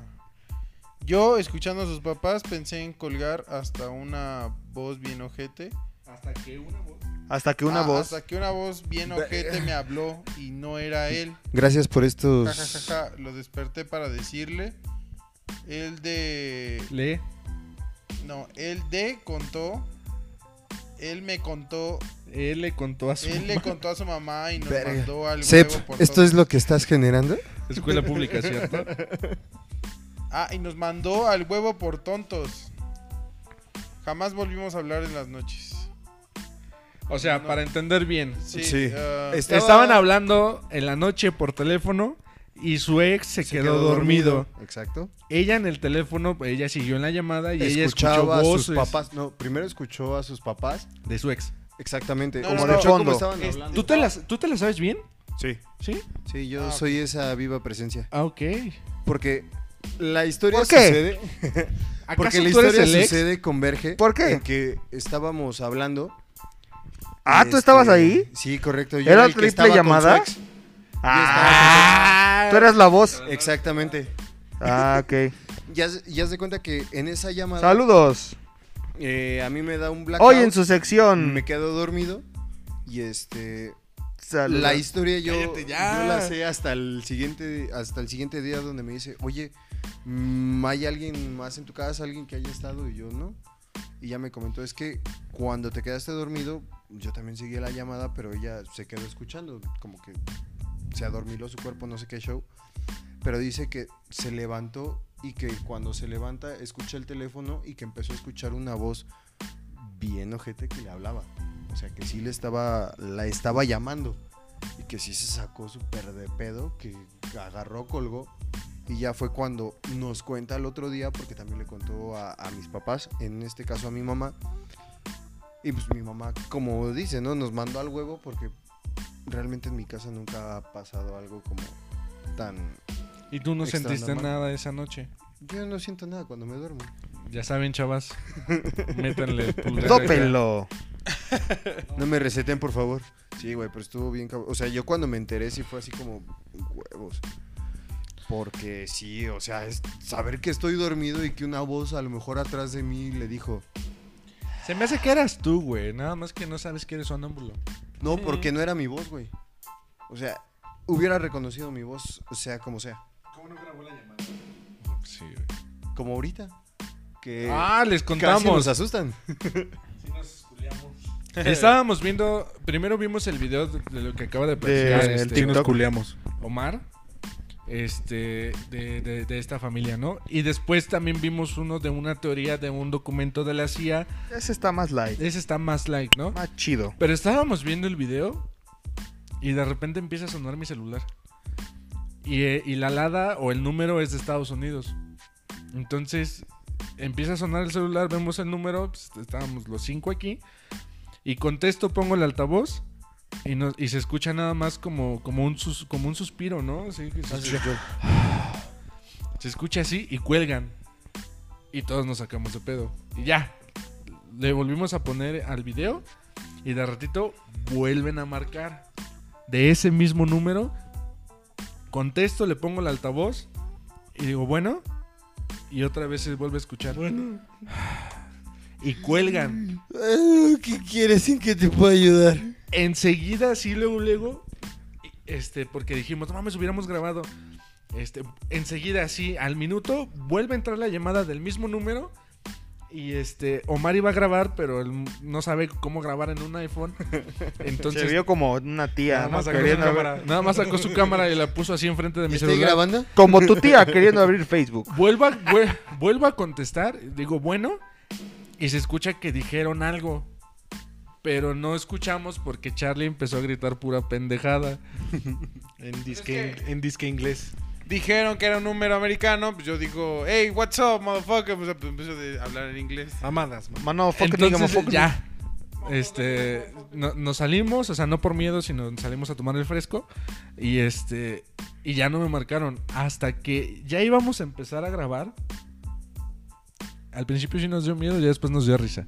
Yo escuchando a sus papás pensé en colgar hasta una voz bien ojete. Hasta que una voz. Hasta que una Ah, voz. Hasta que una voz bien ojete me habló y no era él. Gracias por estos. ja, ja, ja. Lo desperté para decirle. El de. Lee. No, él de contó. Él me contó. Él le contó a su Él le contó a su mamá y nos Verga. mandó al Sep, huevo por ¿esto todo. es lo que estás generando? escuela pública, ¿cierto? [LAUGHS] Ah, y nos mandó al huevo por tontos. Jamás volvimos a hablar en las noches. O sea, No. para entender bien. Sí. Sí. Estaba- Estaban hablando en la noche por teléfono y su ex se, quedó, dormido. Exacto. Ella en el teléfono, ella siguió en la llamada y ella escuchó Escuchaba a sus voces papás. No, primero escuchó a sus papás. de su ex. Exactamente. No, Como no, de fondo. ¿tú, te las, ¿Tú te las sabes bien? Sí. ¿Sí? Sí, yo Ah, soy esa viva presencia. Ah, ok. Porque la historia ¿Por qué? sucede. [LAUGHS] ¿Acaso Porque la historia el ex? sucede, converge. ¿Por qué? En que estábamos hablando. Ah, ¿tú Este, estabas ahí? Sí, correcto. Yo ¿Era el que triple estaba llamada? su ex. Ah, tú eras la voz. Exactamente. Ah, ok. [LAUGHS] Ya, ya se cuenta que en esa llamada Saludos. Eh, a mí me da un blackout. Hoy en su sección. Me quedo dormido. Y este. La historia yo, Cállate ya. yo la sé hasta el siguiente hasta el siguiente día donde me dice, oye, mm, ¿hay alguien más en tu casa? ¿Alguien que haya estado? Y yo, no. Y ya me comentó, es que cuando te quedaste dormido, yo también seguí la llamada, pero ella se quedó escuchando, como que se adormiló su cuerpo, no sé qué show. Pero dice que se levantó y que cuando se levanta escucha el teléfono y que empezó a escuchar una voz bien ojete que le hablaba. O sea, que sí le estaba, la estaba llamando. Y que sí se sacó súper de pedo, que agarró, colgó. Y ya fue cuando nos cuenta el otro día, porque también le contó a, mis papás, en este caso a mi mamá. Y pues mi mamá, como dice, ¿no? Nos mandó al huevo porque realmente en mi casa nunca ha pasado algo como tan... ¿Y tú no sentiste normal. nada esa noche? Yo no siento nada cuando me duermo. Ya saben, chavas. [LAUGHS] Métanle el pulgar. Tópenlo. [LAUGHS] No me receten, por favor. Sí, güey, pero estuvo bien cabrón. O sea, yo cuando me enteré sí fue así como huevos. Porque sí, o sea, es saber que estoy dormido y que una voz a lo mejor atrás de mí le dijo, Se me hace que eras tú, güey. Nada más que no sabes que eres sonámbulo. No, porque no era mi voz, güey. O sea, hubiera reconocido mi voz, o sea, como sea. Sí, güey. Como ahorita. Que Ah, les casi contamos. nos asustan. [LAUGHS] Estábamos viendo. Primero vimos el video de, lo que acaba de platicar el este, Sí, nos culeamos. Omar. Este, de, de- de esta familia, ¿no? Y después también vimos uno de una teoría de un documento de la CIA. Ese está más light. Ese está más like, ¿no? Más chido. Pero estábamos viendo el video y de repente empieza a sonar mi celular. Y, eh, y la alada o el número es de Estados Unidos. Entonces empieza a sonar el celular, vemos el número, pues, estábamos los cinco aquí. Y contesto, pongo el altavoz y, no- y se escucha nada más como, como, un, sus- como un suspiro, ¿no? Así que se, escucha, se escucha así y cuelgan. Y todos nos sacamos de pedo. Y ya, le volvimos a poner al video y de ratito vuelven a marcar de ese mismo número. Contesto, le pongo el altavoz y digo, bueno. Y otra vez se vuelve a escuchar. Bueno. Y cuelgan. ¿Qué quieres sin que te pueda ayudar? Enseguida, sí, luego, luego. Este, porque dijimos, no mames, hubiéramos grabado. Este, enseguida, sí, al minuto, vuelve a entrar la llamada del mismo número. Y este, Omar iba a grabar, pero él no sabe cómo grabar en un iPhone. [LAUGHS] Entonces, Se vio como una tía, Nada ¿no? más sacó su cámara. Nada más sacó su cámara y la puso así enfrente de mi ¿Estoy celular. grabando? Como tu tía queriendo [LAUGHS] abrir Facebook. Vuelvo a, vue- vuelvo a contestar. Digo, bueno. Y se escucha que dijeron algo. Pero no escuchamos porque Charlie empezó a gritar pura pendejada. [LAUGHS] En disque, en disque inglés. Dijeron que era un número americano, pues yo digo, hey, what's up, motherfucker? Pues empiezo a hablar en inglés. Mamadas, nigga, Entonces motherfucker. ya. Este, no- nos salimos, o sea, no por miedo, sino salimos a tomar el fresco. Y este, y ya no me marcaron. Hasta que ya íbamos a empezar a grabar. Al principio sí nos dio miedo, ya después nos dio risa.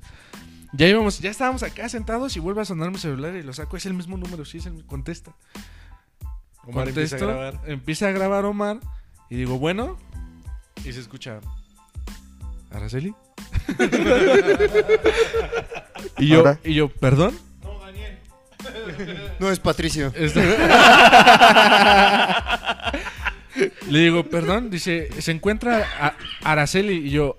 Ya íbamos, ya estábamos acá sentados y vuelve a sonar mi celular y lo saco. Es el mismo número, sí, es el, contesta. Omar empieza a grabar. empieza a grabar Omar y digo, bueno, y se escucha Araceli. [LAUGHS] y yo, Ahora. y yo, perdón. No, es Patricio. Este- [LAUGHS] Le digo, perdón, dice, se encuentra a- Araceli y yo.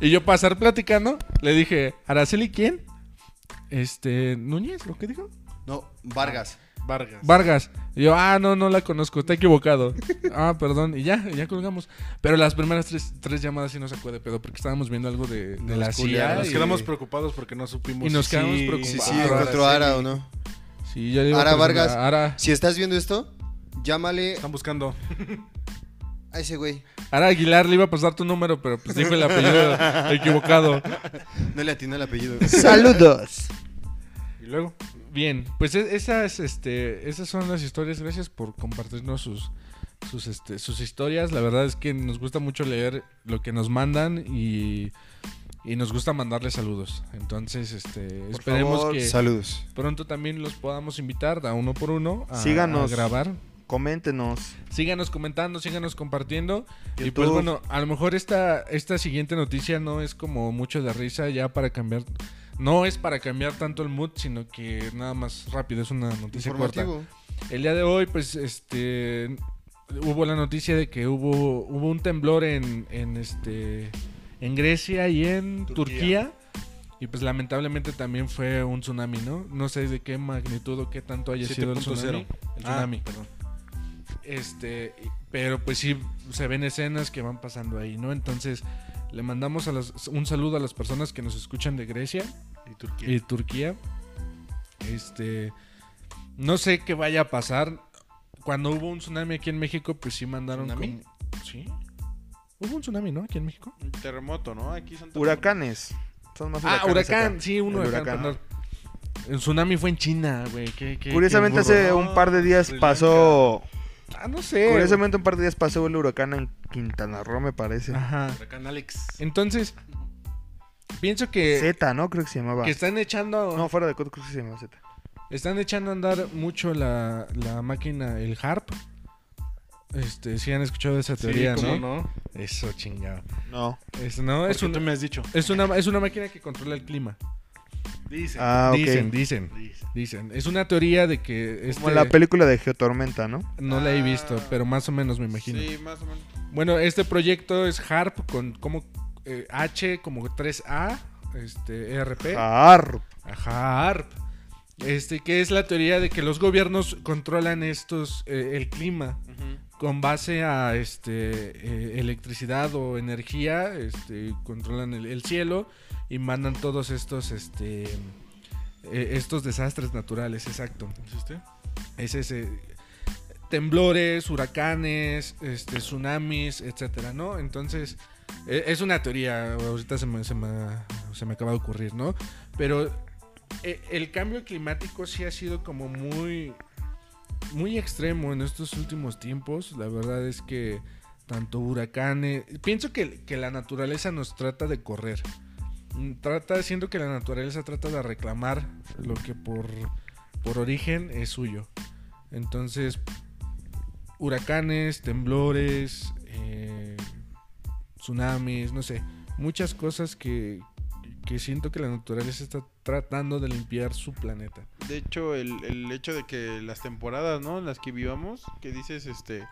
Y yo pasar platicando, le dije, ¿Araceli quién? Este, Núñez, ¿lo que dijo? No, Vargas. Vargas. Vargas. Y yo, ah, no, no la conozco, está equivocado. [LAUGHS] ah, perdón. Y ya, ya colgamos. Pero las primeras tres, tres llamadas sí nos sacó de pedo porque estábamos viendo algo de, de la CIA. Nos y- quedamos preocupados porque no supimos. Y nos si quedamos sí- preocupados. Sí, Ah, sí, encontró a Ara o no. Sí, ya Ara. Vargas. Ara, Si estás viendo esto, llámale Están buscando. [LAUGHS] a ese güey. Ara Aguilar le iba a pasar tu número, pero pues dijo el apellido [LAUGHS] equivocado. No le atinó el apellido. Saludos. Y luego. Bien, pues e- esas, este, esas son las historias. Gracias por compartirnos sus, sus, este, sus historias. La verdad es que nos gusta mucho leer lo que nos mandan y, y nos gusta mandarles saludos. Entonces, este, Por esperemos favor, que Saludos. pronto también los podamos invitar a uno por uno a, Síganos. a grabar. Coméntenos. Síganos comentando, síganos compartiendo. Y pues bueno, a lo mejor esta, esta siguiente noticia no es como mucho de risa ya para cambiar. No es para cambiar tanto el mood, sino que nada más rápido, es una noticia corta. El día de hoy, pues, este hubo la noticia de que hubo, hubo un temblor en, en este en Grecia y en Turquía. Turquía. Y pues lamentablemente también fue un tsunami, ¿no? No sé de qué magnitud o qué tanto haya sido el 7.0. tsunami. El Ah, tsunami. perdón. Este, pero pues sí se ven escenas que van pasando ahí, ¿no? Entonces, le mandamos a las- un saludo a las personas que nos escuchan de Grecia Y Turquía. y Turquía. Este, no sé qué vaya a pasar. Cuando hubo un tsunami aquí en México, pues sí mandaron ¿Tsunami? Sí. Hubo un tsunami, ¿no? Aquí en México. Un terremoto, ¿no? Aquí son Huracanes. Son más Ah, huracanes huracán, acá. sí, un El huracán, huracán. El tsunami fue en China, güey. qué- qué- Curiosamente qué hace un par de días pasó... Ah, no sé. Curiosamente un par de días pasó el huracán en Quintana Roo, me parece. Ajá. Huracán Alex. Entonces, pienso que, Z, ¿no? Creo que se llamaba. que están echando... No, fuera de coto creo que se llamaba Z. Están echando a andar mucho la, la máquina, el HARP. Este, sí han escuchado esa Sí, teoría, ¿cómo ¿no? no? Eso chingado. No. Es, no, es, Porque un- tú me has dicho. es una es una máquina que controla el clima. Dice. Ah, ok. Dicen, dicen, dicen. Es una teoría de que este Como la película de Geotormenta, ¿no? no la he visto, Ah. pero más o menos me imagino. Sí, más o menos. Bueno, este proyecto es HARP con como eh, H como 3A, este ERP. Harp. Ajá, ARP. Este, que es la teoría de que los gobiernos controlan estos, eh, el clima con base a este, eh, electricidad o energía, este, controlan el, el cielo y mandan todos estos, este, eh, estos desastres naturales, exacto. ¿Es este? Es ese temblores, huracanes, este, tsunamis, etcétera, ¿no? Entonces, e- es una teoría, ahorita se me, se me- se me acaba de ocurrir, ¿no? Pero e- el cambio climático sí ha sido como muy, muy extremo en estos últimos tiempos. La verdad es que tanto huracanes, pienso que, que la naturaleza nos trata de correr. Trata, siento que la naturaleza trata de reclamar lo que por, por origen es suyo. Entonces, huracanes, temblores, eh, tsunamis, no sé, muchas cosas que, que siento que la naturaleza está tratando de limpiar su planeta. De hecho, el, el hecho de que las temporadas, ¿no? En las que vivamos, que dices, este,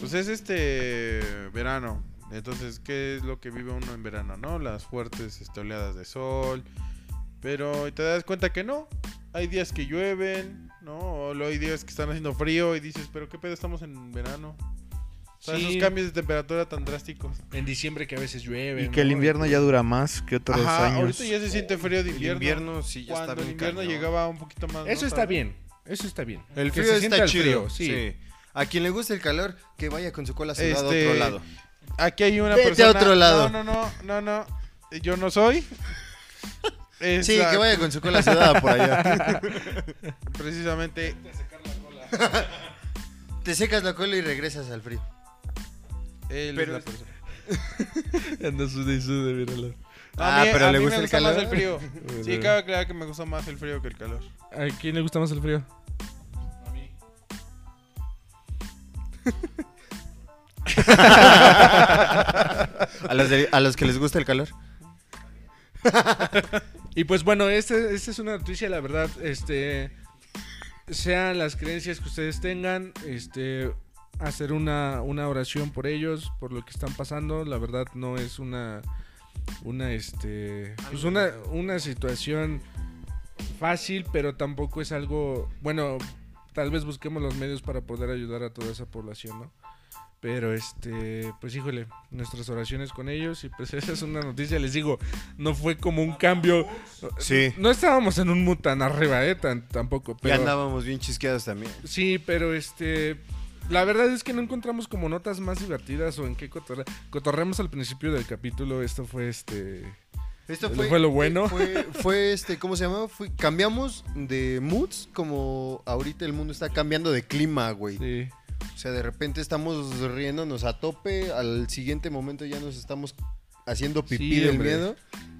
pues es este verano. Entonces, ¿qué es lo que vive uno en verano, no? Las fuertes este, oleadas de sol. Pero te das cuenta que no. Hay días que llueven, ¿no? O hay días que están haciendo frío y dices, pero qué pedo, estamos en verano. O sea, Sí. esos cambios de temperatura tan drásticos. En diciembre que a veces llueve. Y que el ¿no? invierno ya dura más que otros Ajá, años. ahorita ya se siente frío de El invierno. invierno sí ya Cuando está el bien invierno cañón. llegaba un poquito más. Eso ¿no? está bien, eso está bien. El Que frío se está el chido. frío, sí. sí. A quien le guste el calor, que vaya con su cola sudada a Este, otro lado. Aquí hay una Vete a persona. otro lado. No, no, no, no, no. Yo no soy. [LAUGHS] Sí, que vaya con su cola sudada por allá. [LAUGHS] Precisamente. Te secas la cola y regresas al frío. Él Pero- es la persona. [LAUGHS] Anda sude y sude, míralo. Ah, A mí- pero a le mí gusta me el calor. más el frío. Sí, cabe aclarar que me gusta más el frío que el calor. ¿A quién le gusta más el frío? A mí. [LAUGHS] A los, de- a los que les gusta el calor. Y pues bueno, esta este es una noticia, la verdad, este sean las creencias que ustedes tengan, este hacer una, una oración por ellos, por lo que están pasando, la verdad no es una una este pues una, una situación fácil, pero tampoco es algo, bueno, tal vez busquemos los medios para poder ayudar a toda esa población, ¿no? Pero este, pues híjole, nuestras oraciones con ellos y pues [LAUGHS] esa es una noticia, les digo, no fue como un cambio. Sí. No estábamos en un mood tan arriba, eh, tan, tampoco, Ya pero andábamos bien chisqueados también. sí, pero este la verdad es que no encontramos como notas más divertidas o en qué cotorre cotorreamos al principio del capítulo, esto fue este Esto Eso fue lo bueno. Fue, fue, este, ¿cómo se llama? Fue- cambiamos de moods, como ahorita el mundo está cambiando de clima, güey. sí. O sea, de repente estamos riéndonos a tope, al siguiente momento ya nos estamos haciendo pipí Sí, del miedo.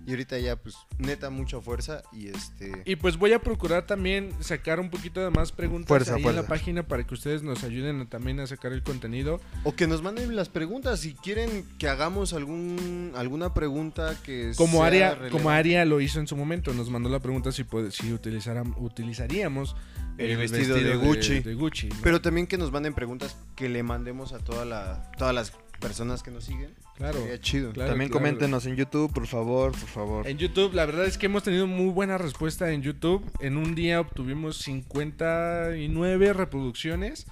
Y ahorita ya, pues, neta, mucha fuerza. Y este. Y pues voy a procurar también sacar un poquito de más preguntas Fuerza, ahí en fuerza. la página para que ustedes nos ayuden a- también a sacar el contenido. O que nos manden las preguntas. Si quieren que hagamos algún alguna pregunta que Como sea Aria, relevante. como Aria lo hizo en su momento, nos mandó la pregunta si, puede- si utilizaríamos El vestido de Gucci. de Gucci, ¿no? Pero también que nos manden preguntas que le mandemos a toda la, todas las personas que nos siguen. claro. Sería chido. Claro, También claro. coméntenos en YouTube, por favor, por favor. En YouTube, la verdad es que hemos tenido muy buena respuesta en YouTube. En un día obtuvimos 59 reproducciones.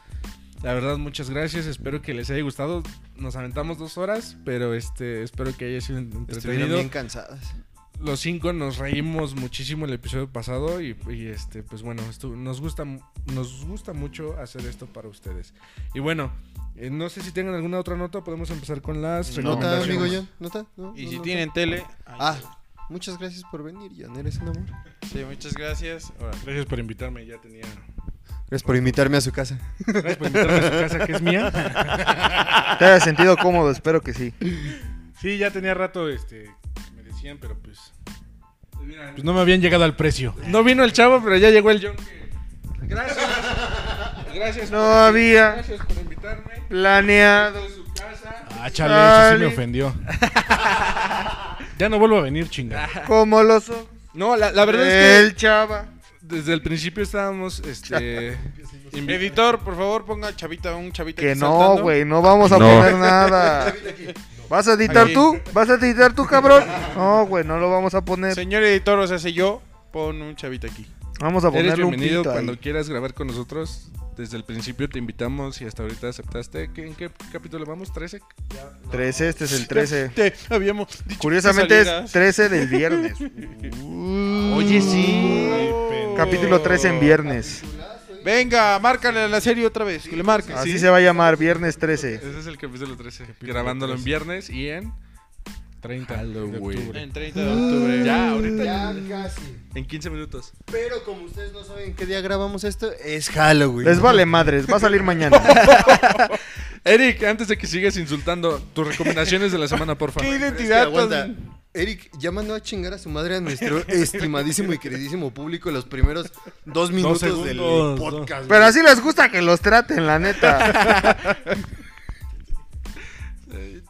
La verdad, muchas gracias. Espero que les haya gustado. Nos aventamos dos horas, pero este espero que haya sido Estuvieron entretenido. bien cansadas. Los cinco nos reímos muchísimo el episodio pasado y, y, este, pues bueno, nos gusta, nos gusta mucho hacer esto para ustedes. Y bueno, eh, no sé si tengan alguna otra nota, podemos empezar con las ¿Nota, recomendaciones. amigo John? ¿Nota? ¿No? Y ¿No si nota? tienen tele. Ah, muchas gracias por venir, John. Eres un amor. Sí, muchas gracias. Ahora, Gracias por invitarme, ya tenía. Gracias por invitarme a su casa. Gracias por invitarme a su casa, que es mía. [LAUGHS] ¿Te has sentido cómodo? Espero que sí. Sí, ya tenía rato, este, decían, pero pues. Pues no me habían llegado al precio. No vino el chavo, pero ya llegó el John. que- Gracias. Gracias. No por- había. Gracias por invitarme. Planeado. Ah, chale, eso sí me ofendió. [LAUGHS] ya no vuelvo a venir, chinga. Como los ojos No, la, la verdad es El chava. que desde el principio estábamos, este... [LAUGHS] Editor, por favor, ponga chavita, un chavita Que aquí no, güey, no vamos a No. poner [LAUGHS] nada. ¿Vas a editar Aquí. tú? ¿Vas a editar tú, cabrón? No, güey, no lo vamos a poner. Señor editor, o sea, si yo, pon un chavita aquí. Vamos a Eres ponerle un bienvenido ahí. cuando quieras grabar con nosotros. Desde el principio te invitamos y hasta ahorita aceptaste. ¿Qué- ¿En qué capítulo vamos? ¿13? 13, este es el 13. Te habíamos dicho Curiosamente que es salieras. 13 del viernes. [LAUGHS] Oye, sí. Capítulo 13 en viernes. Venga, márcale a la serie otra vez, que le marques. Así se va a llamar, viernes 13. Ese es el capítulo 13. Grabándolo en viernes y en... 30 Halloween. de octubre. En 30 de octubre. Ya, ahorita. Ya casi. En 15 minutos. Pero como ustedes no saben qué día grabamos esto, es Halloween. Les vale madres, va a salir mañana. [LAUGHS] Eric, antes de que sigas insultando, tus recomendaciones de la semana, porfa. ¿Qué Es que identidad tan- Eric, ya mandó a chingar a su madre a nuestro [LAUGHS] estimadísimo y queridísimo público los primeros dos minutos del segundos, podcast. Pero así les gusta que los traten, la neta. [LAUGHS]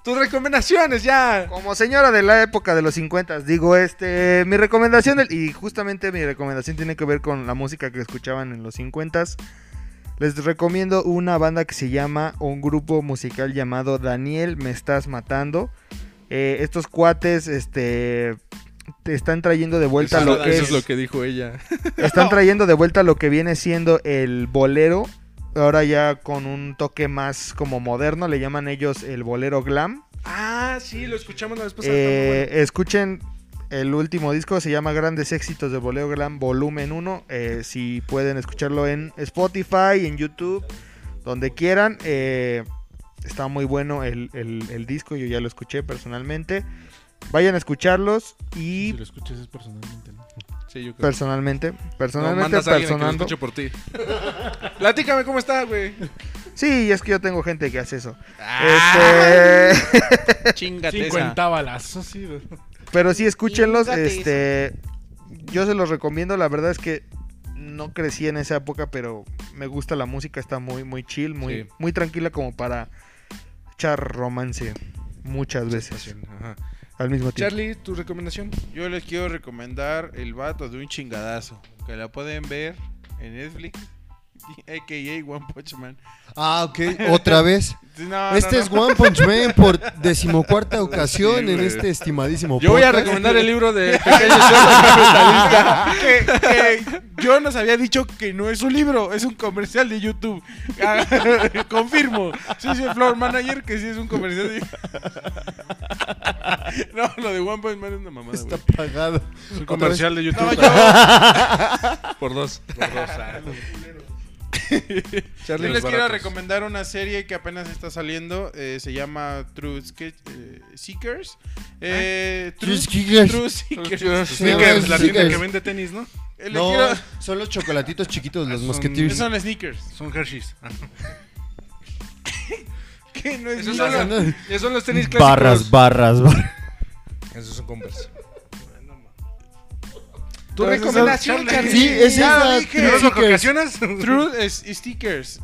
Tus recomendaciones, ya. Como señora de la época de los 50, digo, este, mi recomendación, del- y justamente mi recomendación tiene que ver con la música que escuchaban en los 50. Les recomiendo una banda que se llama, un grupo musical llamado Daniel Me Estás Matando. Eh, estos cuates, este, te están trayendo de vuelta Eso, lo que eso es, es lo que dijo ella. están [LAUGHS] trayendo de vuelta lo que viene siendo el bolero. Ahora ya con un toque más como moderno, le llaman ellos el bolero glam. Ah, sí, lo escuchamos la vez pasada. Eh, escuchen el último disco, se llama Grandes Éxitos de Boleo Glam Volumen 1. eh, si pueden escucharlo en Spotify, en YouTube, donde quieran. eh, está muy bueno el, el- el disco, yo ya lo escuché personalmente. Vayan a escucharlos Si y lo escuchas es personalmente, ¿no? Sí, yo creo. personalmente, No, personalmente, alguien a que lo personando. por ti. [LAUGHS] Platícame cómo está, güey. Sí, es que yo tengo gente que hace eso. Ah. Este, [LAUGHS] Chingate esa. 50 balazos, sí. Pero sí, escúchenlos. Chingate Este, yo se los recomiendo. La verdad es que no crecí en esa época, pero me gusta la música. Está muy, muy chill, muy, Sí. muy tranquila como para echar romance muchas veces Ajá. al mismo tiempo. Charlie, tu recomendación. Yo les quiero recomendar El vato de un chingadazo. Que la pueden ver en Netflix. A.K.A. One Punch Man. Ah, ok. [LAUGHS] Otra vez. No, este no, es no. One Punch Man por decimocuarta [LAUGHS] ocasión en este estimadísimo Yo voy a recomendar el libro de [LAUGHS] Pequeño Cerdo Capitalista. que, que yo nos había dicho que no es un libro, es un comercial de YouTube. Confirmo. Sí, sí, Floor Manager, que sí es un comercial de No, lo de One Punch Man es una mamada. Está pagado. Es un comercial de YouTube. No, yo, Por dos. [LAUGHS] yo Charlie, les los quiero baratos. recomendar una serie que apenas está saliendo. eh, se llama True Sketch- eh, Seekers. Eh, True Seekers. True Seekers. Sneakers, la tienda que vende tenis, ¿no? Eh, No, quiero- son los chocolatitos chiquitos, los Son- mosqueteers. Son sneakers. Son Hershey's. Ah. [LAUGHS] ¿Qué? No es Esos son, los, esos son los tenis clásicos. Barras, barras, barras. Esos son Converse. Tu recomendación, Charlie. Sí, esa es dije. True ¿No es lo que Seekers. ocasionas? True es stickers.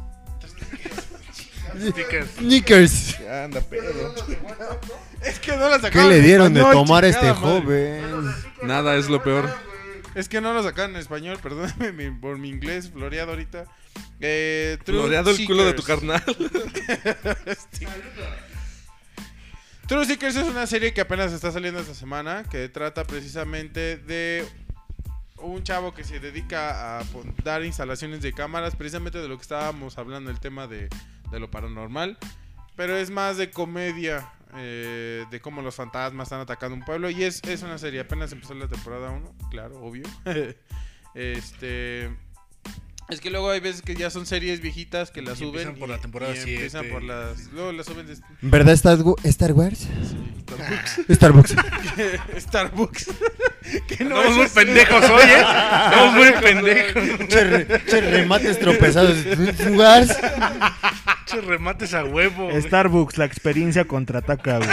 Stickers. Sneakers. Anda, pedo. Es que no la ¿Qué sacaron. le dieron de tomar a este joven? Nada es lo peor. Es que no lo sacaron en español, perdóname mi- por mi inglés floreado ahorita. Eh, True Floreado el culo de tu Seekers. carnal. [LAUGHS] True Seekers es una serie que apenas está saliendo esta semana, que trata precisamente de un chavo que se dedica a pon- dar instalaciones de cámaras, precisamente de lo que estábamos hablando, el tema de, de lo paranormal, pero es más de comedia, eh, de cómo los fantasmas están atacando un pueblo, y es, es una serie, apenas empezó la temporada 1, claro, obvio. [LAUGHS] este... Es que luego hay veces que ya son series viejitas que las Y suben empiezan por la temporada y empiezan siete. por las luego las suben de ¿Verdad Star, Wa- Star Wars? Starbucks. [LAUGHS] Starbucks. [LAUGHS] que no Estamos muy pendejos hoy, ¿eh? Estamos muy [LAUGHS] pendejos. che, re- che, remates tropezados. Wars. Che, remates a huevo. güey. Starbucks, la experiencia contraataca, güey.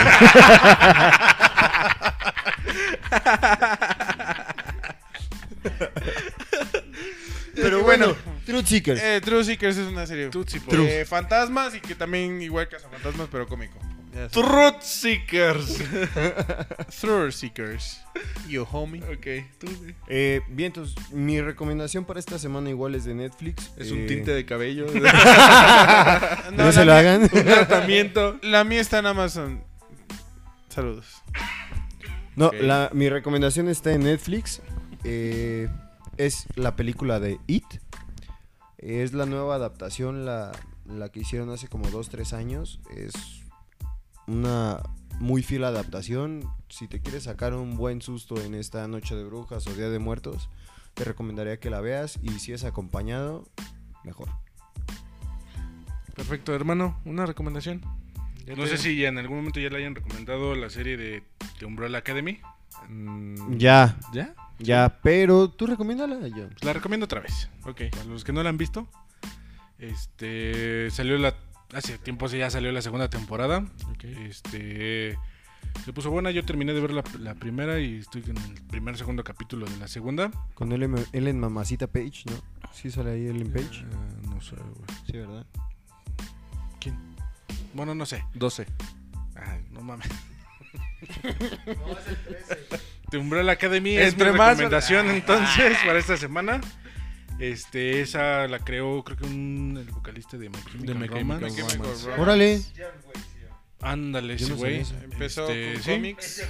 Pero bueno, True Seekers. Eh, True Seekers es una serie de fantasmas y que también igual fantasmas pero cómico. Truth Seekers. [LAUGHS] True Seekers. Yo, homie. ok, tú, güey. Eh, bien, entonces, mi recomendación para esta semana igual es de Netflix. Es Eh, un tinte de cabello. [LAUGHS] No, No, se lo mía- hagan. un tratamiento. La mía está en Amazon. Saludos. No, Ok. la, mi recomendación está en Netflix. Eh, es la película de It. Es la nueva adaptación, la, la que hicieron hace como 2-3 años. Es una muy fiel adaptación. Si te quieres sacar un buen susto en esta noche de brujas o día de muertos, te recomendaría que la veas. Y si es acompañado, mejor. Perfecto, hermano. Una recomendación. Ya No te- sé si en algún momento ya le hayan recomendado la serie de, de Umbrella Academy. Mm, Ya, ¿Ya? ya, pero tú recomiéndala, John. La recomiendo otra vez. Ok. Para los que no la han visto, este salió la hace tiempo ya salió la segunda temporada. Este se puso buena. Yo terminé de ver la, la primera y estoy en el primer segundo capítulo de la segunda. Con Ellen, Ellen Mamacita Page, ¿no? Sí sale ahí Ellen Page. Eh, no sé, güey. Sí, ¿verdad? Bueno, no sé. 12. Ay, no mames. De Umbrella Academy es Entre mi más- recomendación entonces para esta semana. Este, esa la creó creo que un el vocalista de My Chemical De Romance. Chemical My Chemical Romance. Romance. Órale. Ándale, ese güey. Empezó Este, con ¿sí? cómics.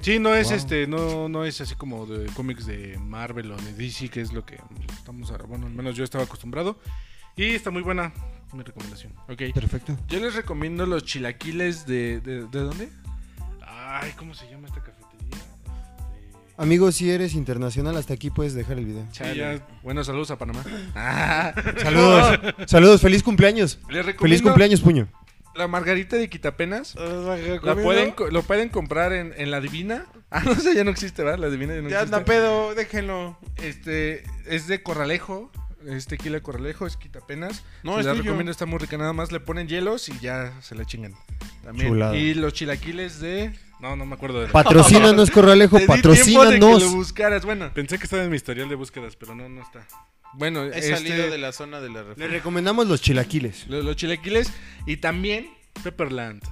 Sí, no es Wow. este, no, no es así como de cómics de Marvel o de DC, que es lo que estamos ahora. Bueno, al menos yo estaba acostumbrado. Y está muy buena mi recomendación. Ok. Perfecto. Yo les recomiendo los chilaquiles de. ¿De, de dónde? Ay, ¿cómo se llama esta cafetería? Amigos, si eres internacional, hasta aquí puedes dejar el video. Ya- Buenos saludos a Panamá. Ah. [LAUGHS] Saludos. Saludos, feliz cumpleaños. Les recomiendo Feliz cumpleaños, puño. La margarita de Quitapenas. La pueden, co- lo pueden comprar en, en la Divina. [LAUGHS] Ah, no sé, ya no existe, ¿verdad? La Divina ya no Ya existe. anda pedo, déjenlo. Este, es de Corralejo. Es tequila de Corralejo, es Quitapenas. No, Se es la tuyo. recomiendo, está muy rica. Nada más le ponen hielos y ya se la chingan. También. Chulada. Y los chilaquiles de... No, no me acuerdo de Patrocínanos, [LAUGHS] Corralejo, de que lo patrocínanos. buscaras. Bueno, Pensé que estaba en mi historial de búsquedas, pero no, no está. bueno He este, salido de la zona de la Le reforma. recomendamos los chilaquiles. lo- los chilaquiles y también Pepperland.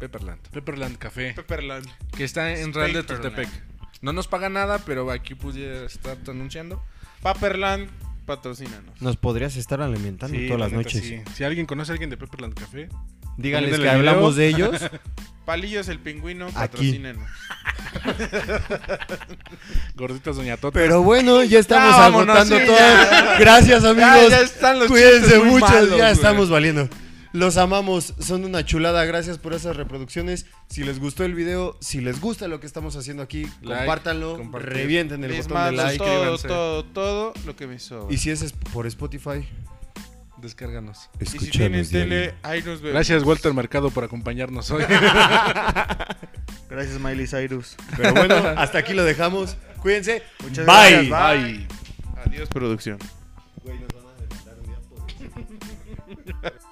Pepperland. Pepperland Café. Pepperland. Que está en Real de Pepperland. Tultepec. No nos paga nada, pero aquí pudiera estar anunciando. Pepperland, patrocínanos. Nos podrías estar alimentando Sí, todas la las neta, noches. sí. Si alguien conoce a alguien de Pepperland Café, Díganles que hablamos de ellos. [LAUGHS] Palillos el pingüino, Aquí. patrocínenos. [LAUGHS] gorditas Doña Tota. Pero bueno, ya estamos Ya, vámonos, agotando sí, todo. ya. Gracias, amigos. ya están los Cuídense chistes muy mucho, malos, ya güey. estamos valiendo. Los amamos, son una chulada. Gracias por esas reproducciones. Si les gustó el video, si les gusta lo que estamos haciendo aquí, Like, compártanlo, compartir. revienten el botón de like. todo, suscríbanse. todo, todo lo que me sobra. Y si es es por Spotify, Descárganos. Y si tienen Escúchanos tele, diario. ahí nos vemos. Gracias, Walter Mercado, por acompañarnos hoy. [LAUGHS] Gracias, Miley Cyrus. Pero bueno, [LAUGHS] hasta aquí lo dejamos. Cuídense. Muchas Bye. gracias. Bye. Adiós, producción. Güey, nos van a demandar un día por- [LAUGHS]